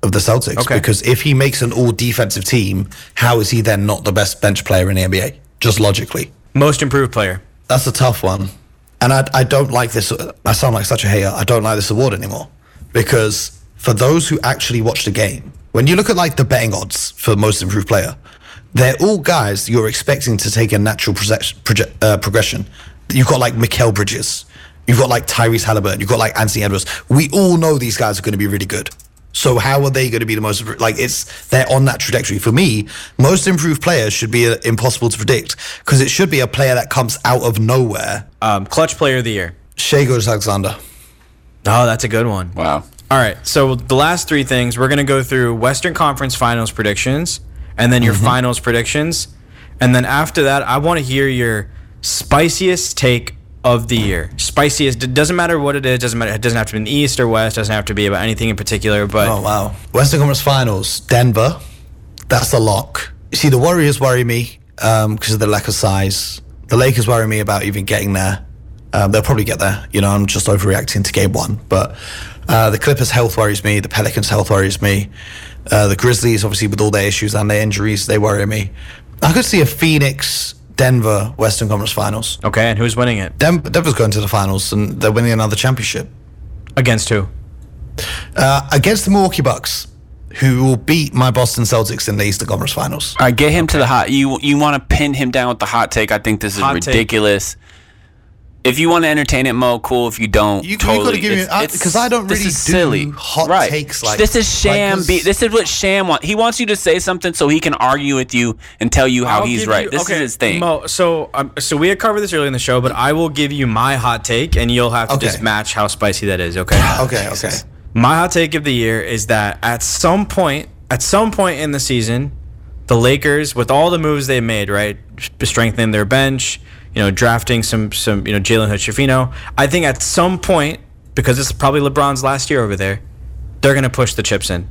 of the Celtics Okay. because if he makes an all defensive team, how is he then not the best bench player in the NBA? Just logically. Most Improved Player. That's a tough one. And I, I don't like this. I sound like such a hater. I don't like this award anymore because for those who actually watch the game, when you look at like the betting odds for most improved player, they're all guys you're expecting to take a natural proje- proje- uh, progression. You've got like Mikal Bridges. You've got like Tyrese Haliburton. You've got like Anthony Edwards. We all know these guys are going to be really good. So how are they going to be the most like it's they're on that trajectory for me most improved players should be uh, impossible to predict because it should be a player that comes out of nowhere Um, Clutch Player of the Year. Shai Gilgeous-Alexander Oh, that's a good one. Wow. All right. So the last three things we're gonna go through: Western Conference Finals predictions, and then your Mm-hmm. Finals predictions, and then after that, I want to hear your spiciest take of the year. Spiciest. It doesn't matter what it is. Doesn't matter. It doesn't have to be in East or West. Doesn't have to be about anything in particular. But oh wow Western Conference Finals Denver that's a lock you see the Warriors worry me um, because of the lack of size the Lakers worry me about even getting there um, they'll probably get there you know I'm just overreacting to game one but uh, the Clippers health worries me the Pelicans health worries me uh, the Grizzlies obviously with all their issues and their injuries they worry me I could see a Phoenix Denver Western Conference Finals okay, and who's winning it? Denver, Denver's going to the finals and they're winning another championship Against who? uh, against the Milwaukee Bucks, who will beat my Boston Celtics in the Eastern Conference Finals. All right, get him to the hot. You you want to pin him down with the hot take? I think this is Hot take. Ridiculous. If you want to entertain it, Mo, cool. If you don't, You- you totally. gotta give me- It's- I- 'cause I don't this really is do silly. hot right. takes like- this is sham. like be- this- this is what sham wants. He wants you to say something so he can argue with you and tell you how I'll he's right. you- this okay, is his thing. Mo, so um, so we had covered this earlier in the show, but I will give you my hot take, and you'll have to Okay. just match how spicy that is. Okay. Okay, okay. My hot take of the year is that at some point, at some point in the season, the Lakers, with all the moves they made, right, strengthening their bench, you know, drafting some some, you know, Jalen Hood-Schifino, I think at some point, because it's probably LeBron's last year over there, they're gonna push the chips in,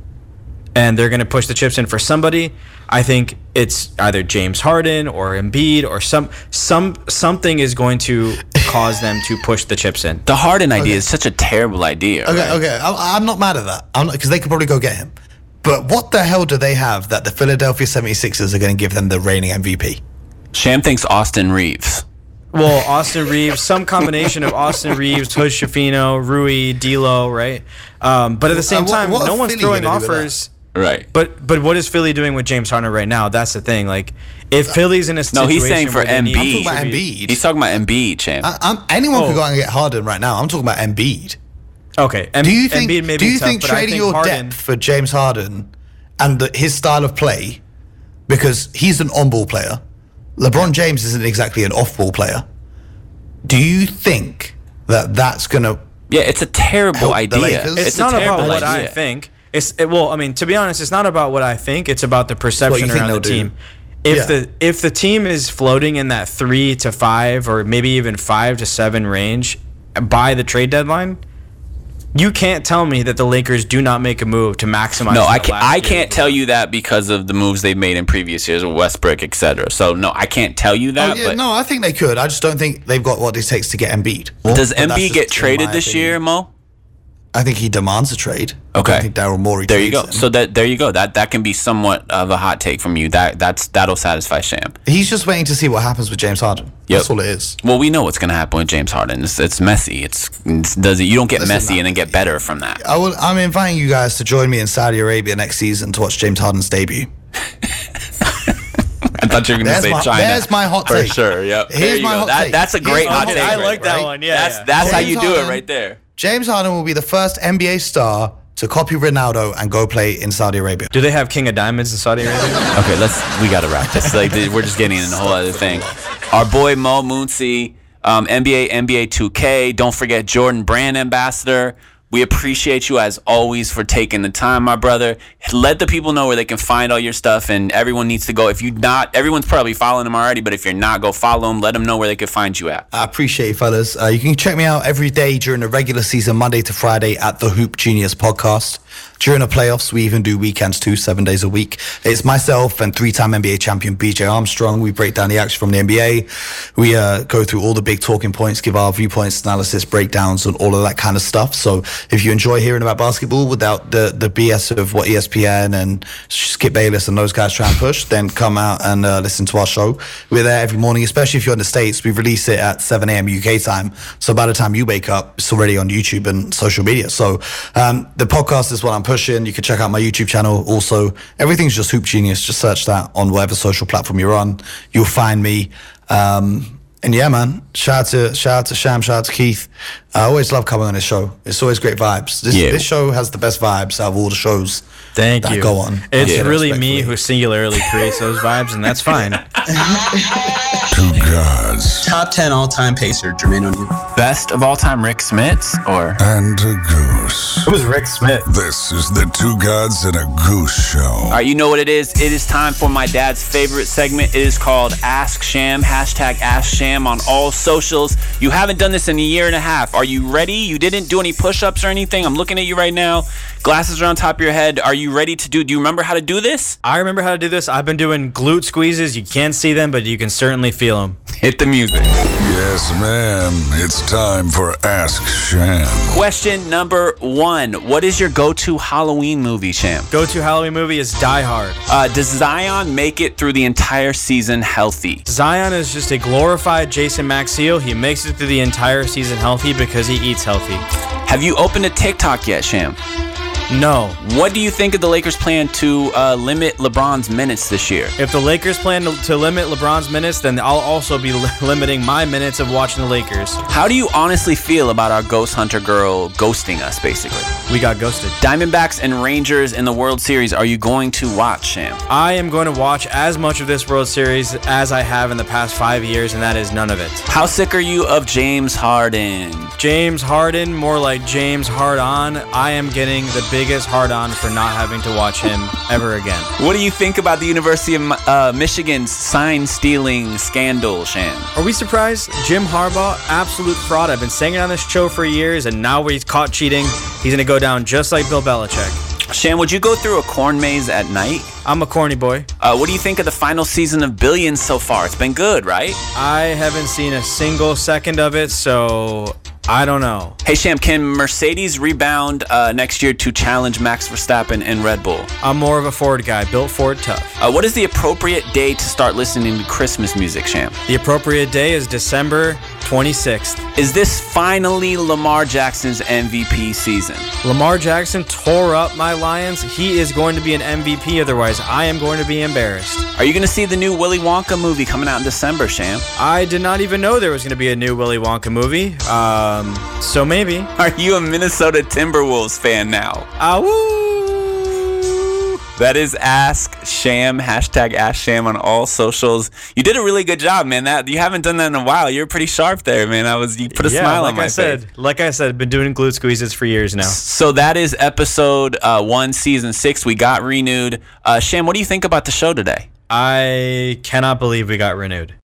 and they're gonna push the chips in for somebody. I think it's either James Harden or Embiid or some some something is going to cause them to push the chips in. the Harden idea is such a terrible idea. Okay, right? okay. I, I'm not mad at that. I'm because they could probably go get him. But what the hell do they have that the Philadelphia 76ers are going to give them the reigning MVP? Sham thinks Austin Reaves. Well, Austin Reaves, some combination of Austin Reaves, Hood Shafino, Rui, D'Lo, right? Um, but at the same Uh, what- time, what no one's Philly throwing gonna do with offers. Right. But but what is Philly doing with James Harden right now? That's the thing. Like, if Philly's in a No, he's saying for where Embiid. I'm talking about Embiid. He's talking about Embiid, champ. I, I'm, anyone Oh. could go out and get Harden right now. I'm talking about Embiid. Okay, Em- Do you think? Embiid may do you tough, think trading think your Harden, depth for James Harden and the, his style of play, because he's an on-ball player, LeBron James isn't exactly an off-ball player. Do you think that that's gonna? yeah, it's a terrible idea. It's, It's, not about terrible what I think. It's it, well, I mean, to be honest, it's not about what I think. It's about the perception around the they'll do. team. If Yeah. the if the team is floating in that three to five or maybe even five to seven range by the trade deadline, you can't tell me that the Lakers do not make a move to maximize. No, I can't. last I can't tell you that because of the moves they've made in previous years with Westbrook, etc. So no, I can't tell you Oh, that. yeah, but no, I think they could. I just don't think they've got what it takes to get Embiid. does But Embiid get traded this opinion. year, Mo? I think he demands a trade. Okay. don't think Daryl Morey. There you go. him. So that there you go. That that can be somewhat of a hot take from you. That that's that'll satisfy Sham. he's just waiting to see what happens with James Harden. Yep. That's all it is. Well, we know what's going to happen with James Harden. It's, it's messy. It's, it's does it, you don't get Listen, messy and then get better from that. I will, I'm inviting you guys to join me in Saudi Arabia next season to watch James Harden's debut. I thought you were going to say my- China. there's my hot for take. sure. Yep. Here's There you my go. hot That, take. that's a great Here's hot hot take. take. I like that one. Yeah, That's yeah. that's how you do Harden- it right there. James Harden will be the first NBA star to copy Ronaldo and go play in Saudi Arabia. Do they have King of Diamonds in Saudi Arabia? Okay, let's. We gotta wrap this. Like we're just getting in a whole other thing. Our boy Mo Mooncey, um, NBA, NBA 2K. Don't forget Jordan Brand Ambassador. We appreciate you as always for taking the time, my brother. Let the people know where they can find all your stuff, and everyone needs to go. If you not, everyone's probably following him already, but if you're not, go follow him. Let them know where they can find you at. I appreciate you, fellas. Uh, you can check me out every day during the regular season, Monday to Friday, at the Hoop Genius podcast. During the playoffs, we even do weekends too, seven days a week. It's myself and three-time NBA champion BJ Armstrong. We break down the action from the NBA. We uh, go through all the big talking points, give our viewpoints, analysis, breakdowns, and all of that kind of stuff. So if you enjoy hearing about basketball without the the BS of what ESPN and Skip Bayless and those guys try and push, then come out and uh, listen to our show. We're there every morning, especially if you're in the States. We release it at 7 a.m. UK time. So by the time you wake up, it's already on YouTube and social media. So um, the podcast is what I'm pushing. You can check out my YouTube channel. Also, everything's just Hoop Genius. Just search that on whatever social platform you're on. You'll find me. Um, and yeah, man, shout out to shout out to Sham, shout out to Keith. I always love coming on this show. It's always great vibes. This, Yeah. this show has the best vibes out of all the shows. Thank that you. Go on. It's Yeah, really me who singularly creates those vibes, and that's fine. Two gods Top 10 all time pacer, Jermaine O'Neal. Best of all time, Rick Smits, or and a goose. Who's Rick Smith? This is the Two Gods and a Goose Show. All right, you know what it is. It is time for my dad's favorite segment. It is called Ask Sham. Hashtag Ask Sham on all socials. You haven't done this in a year and a half. Are you ready? You didn't do any push-ups or anything. I'm looking at you right now. Glasses are on top of your head. Are you ready to do? Do you remember how to do this? I remember how to do this. I've been doing glute squeezes. You can't see them, but you can certainly feel them. Hit the music. Yes, ma'am. It's time for Ask Sham. Question number one. What is your go-to Halloween movie, Sham? Go-to Halloween movie is Die Hard. Uh, does Zion make it through the entire season healthy? Zion is just a glorified Jason Maxiell. He makes it through the entire season healthy because he eats healthy. Have you opened a TikTok yet, Sham? No. What do you think of the Lakers' plan to uh, limit LeBron's minutes this year? If the Lakers plan to, to limit LeBron's minutes, then I'll also be li- limiting my minutes of watching the Lakers. How do you honestly feel about our Ghost Hunter girl ghosting us, basically? We got ghosted. Diamondbacks and Rangers in the World Series, are you going to watch, Sham? I am going to watch as much of this World Series as I have in the past five years, and that is none of it. How sick are you of James Harden? James Harden, more like James Hard On. I am getting the biggest hard on for not having to watch him ever again. What do you think about the University of uh, Michigan's sign stealing scandal, Sham? Are we surprised? Jim Harbaugh, absolute fraud. I've been saying it on this show for years, and now he's caught cheating. He's going to go down just like Bill Belichick. Sham, would you go through a corn maze at night? I'm a corny boy. Uh, what do you think of the final season of Billions so far? It's been good, right? I haven't seen a single second of it, so I don't know. Hey Sham, can Mercedes rebound uh, next year to challenge Max Verstappen and Red Bull? I'm more of a Ford guy. Built Ford tough. Uh, what is the appropriate day to start listening to Christmas music, Sham? The appropriate day is December 26th. Is this finally Lamar Jackson's MVP season? Lamar Jackson tore up my Lions. He is going to be an MVP. Otherwise, I am going to be embarrassed. Are you going to see the new Willy Wonka movie coming out in December, Sham? I did not even know there was going to be a new Willy Wonka movie. Um, so maybe. Are you a Minnesota Timberwolves fan now? Awoo! That is Ask Sham, hashtag Ask Sham on all socials. You did a really good job, man. That you haven't done that in a while. You're pretty sharp there, man. I was you put a yeah, smile like on my I said, face. like I said, been doing glute squeezes for years now. So that is episode uh, one, season six. We got renewed. Uh, Sham, what do you think about the show today? I cannot believe we got renewed.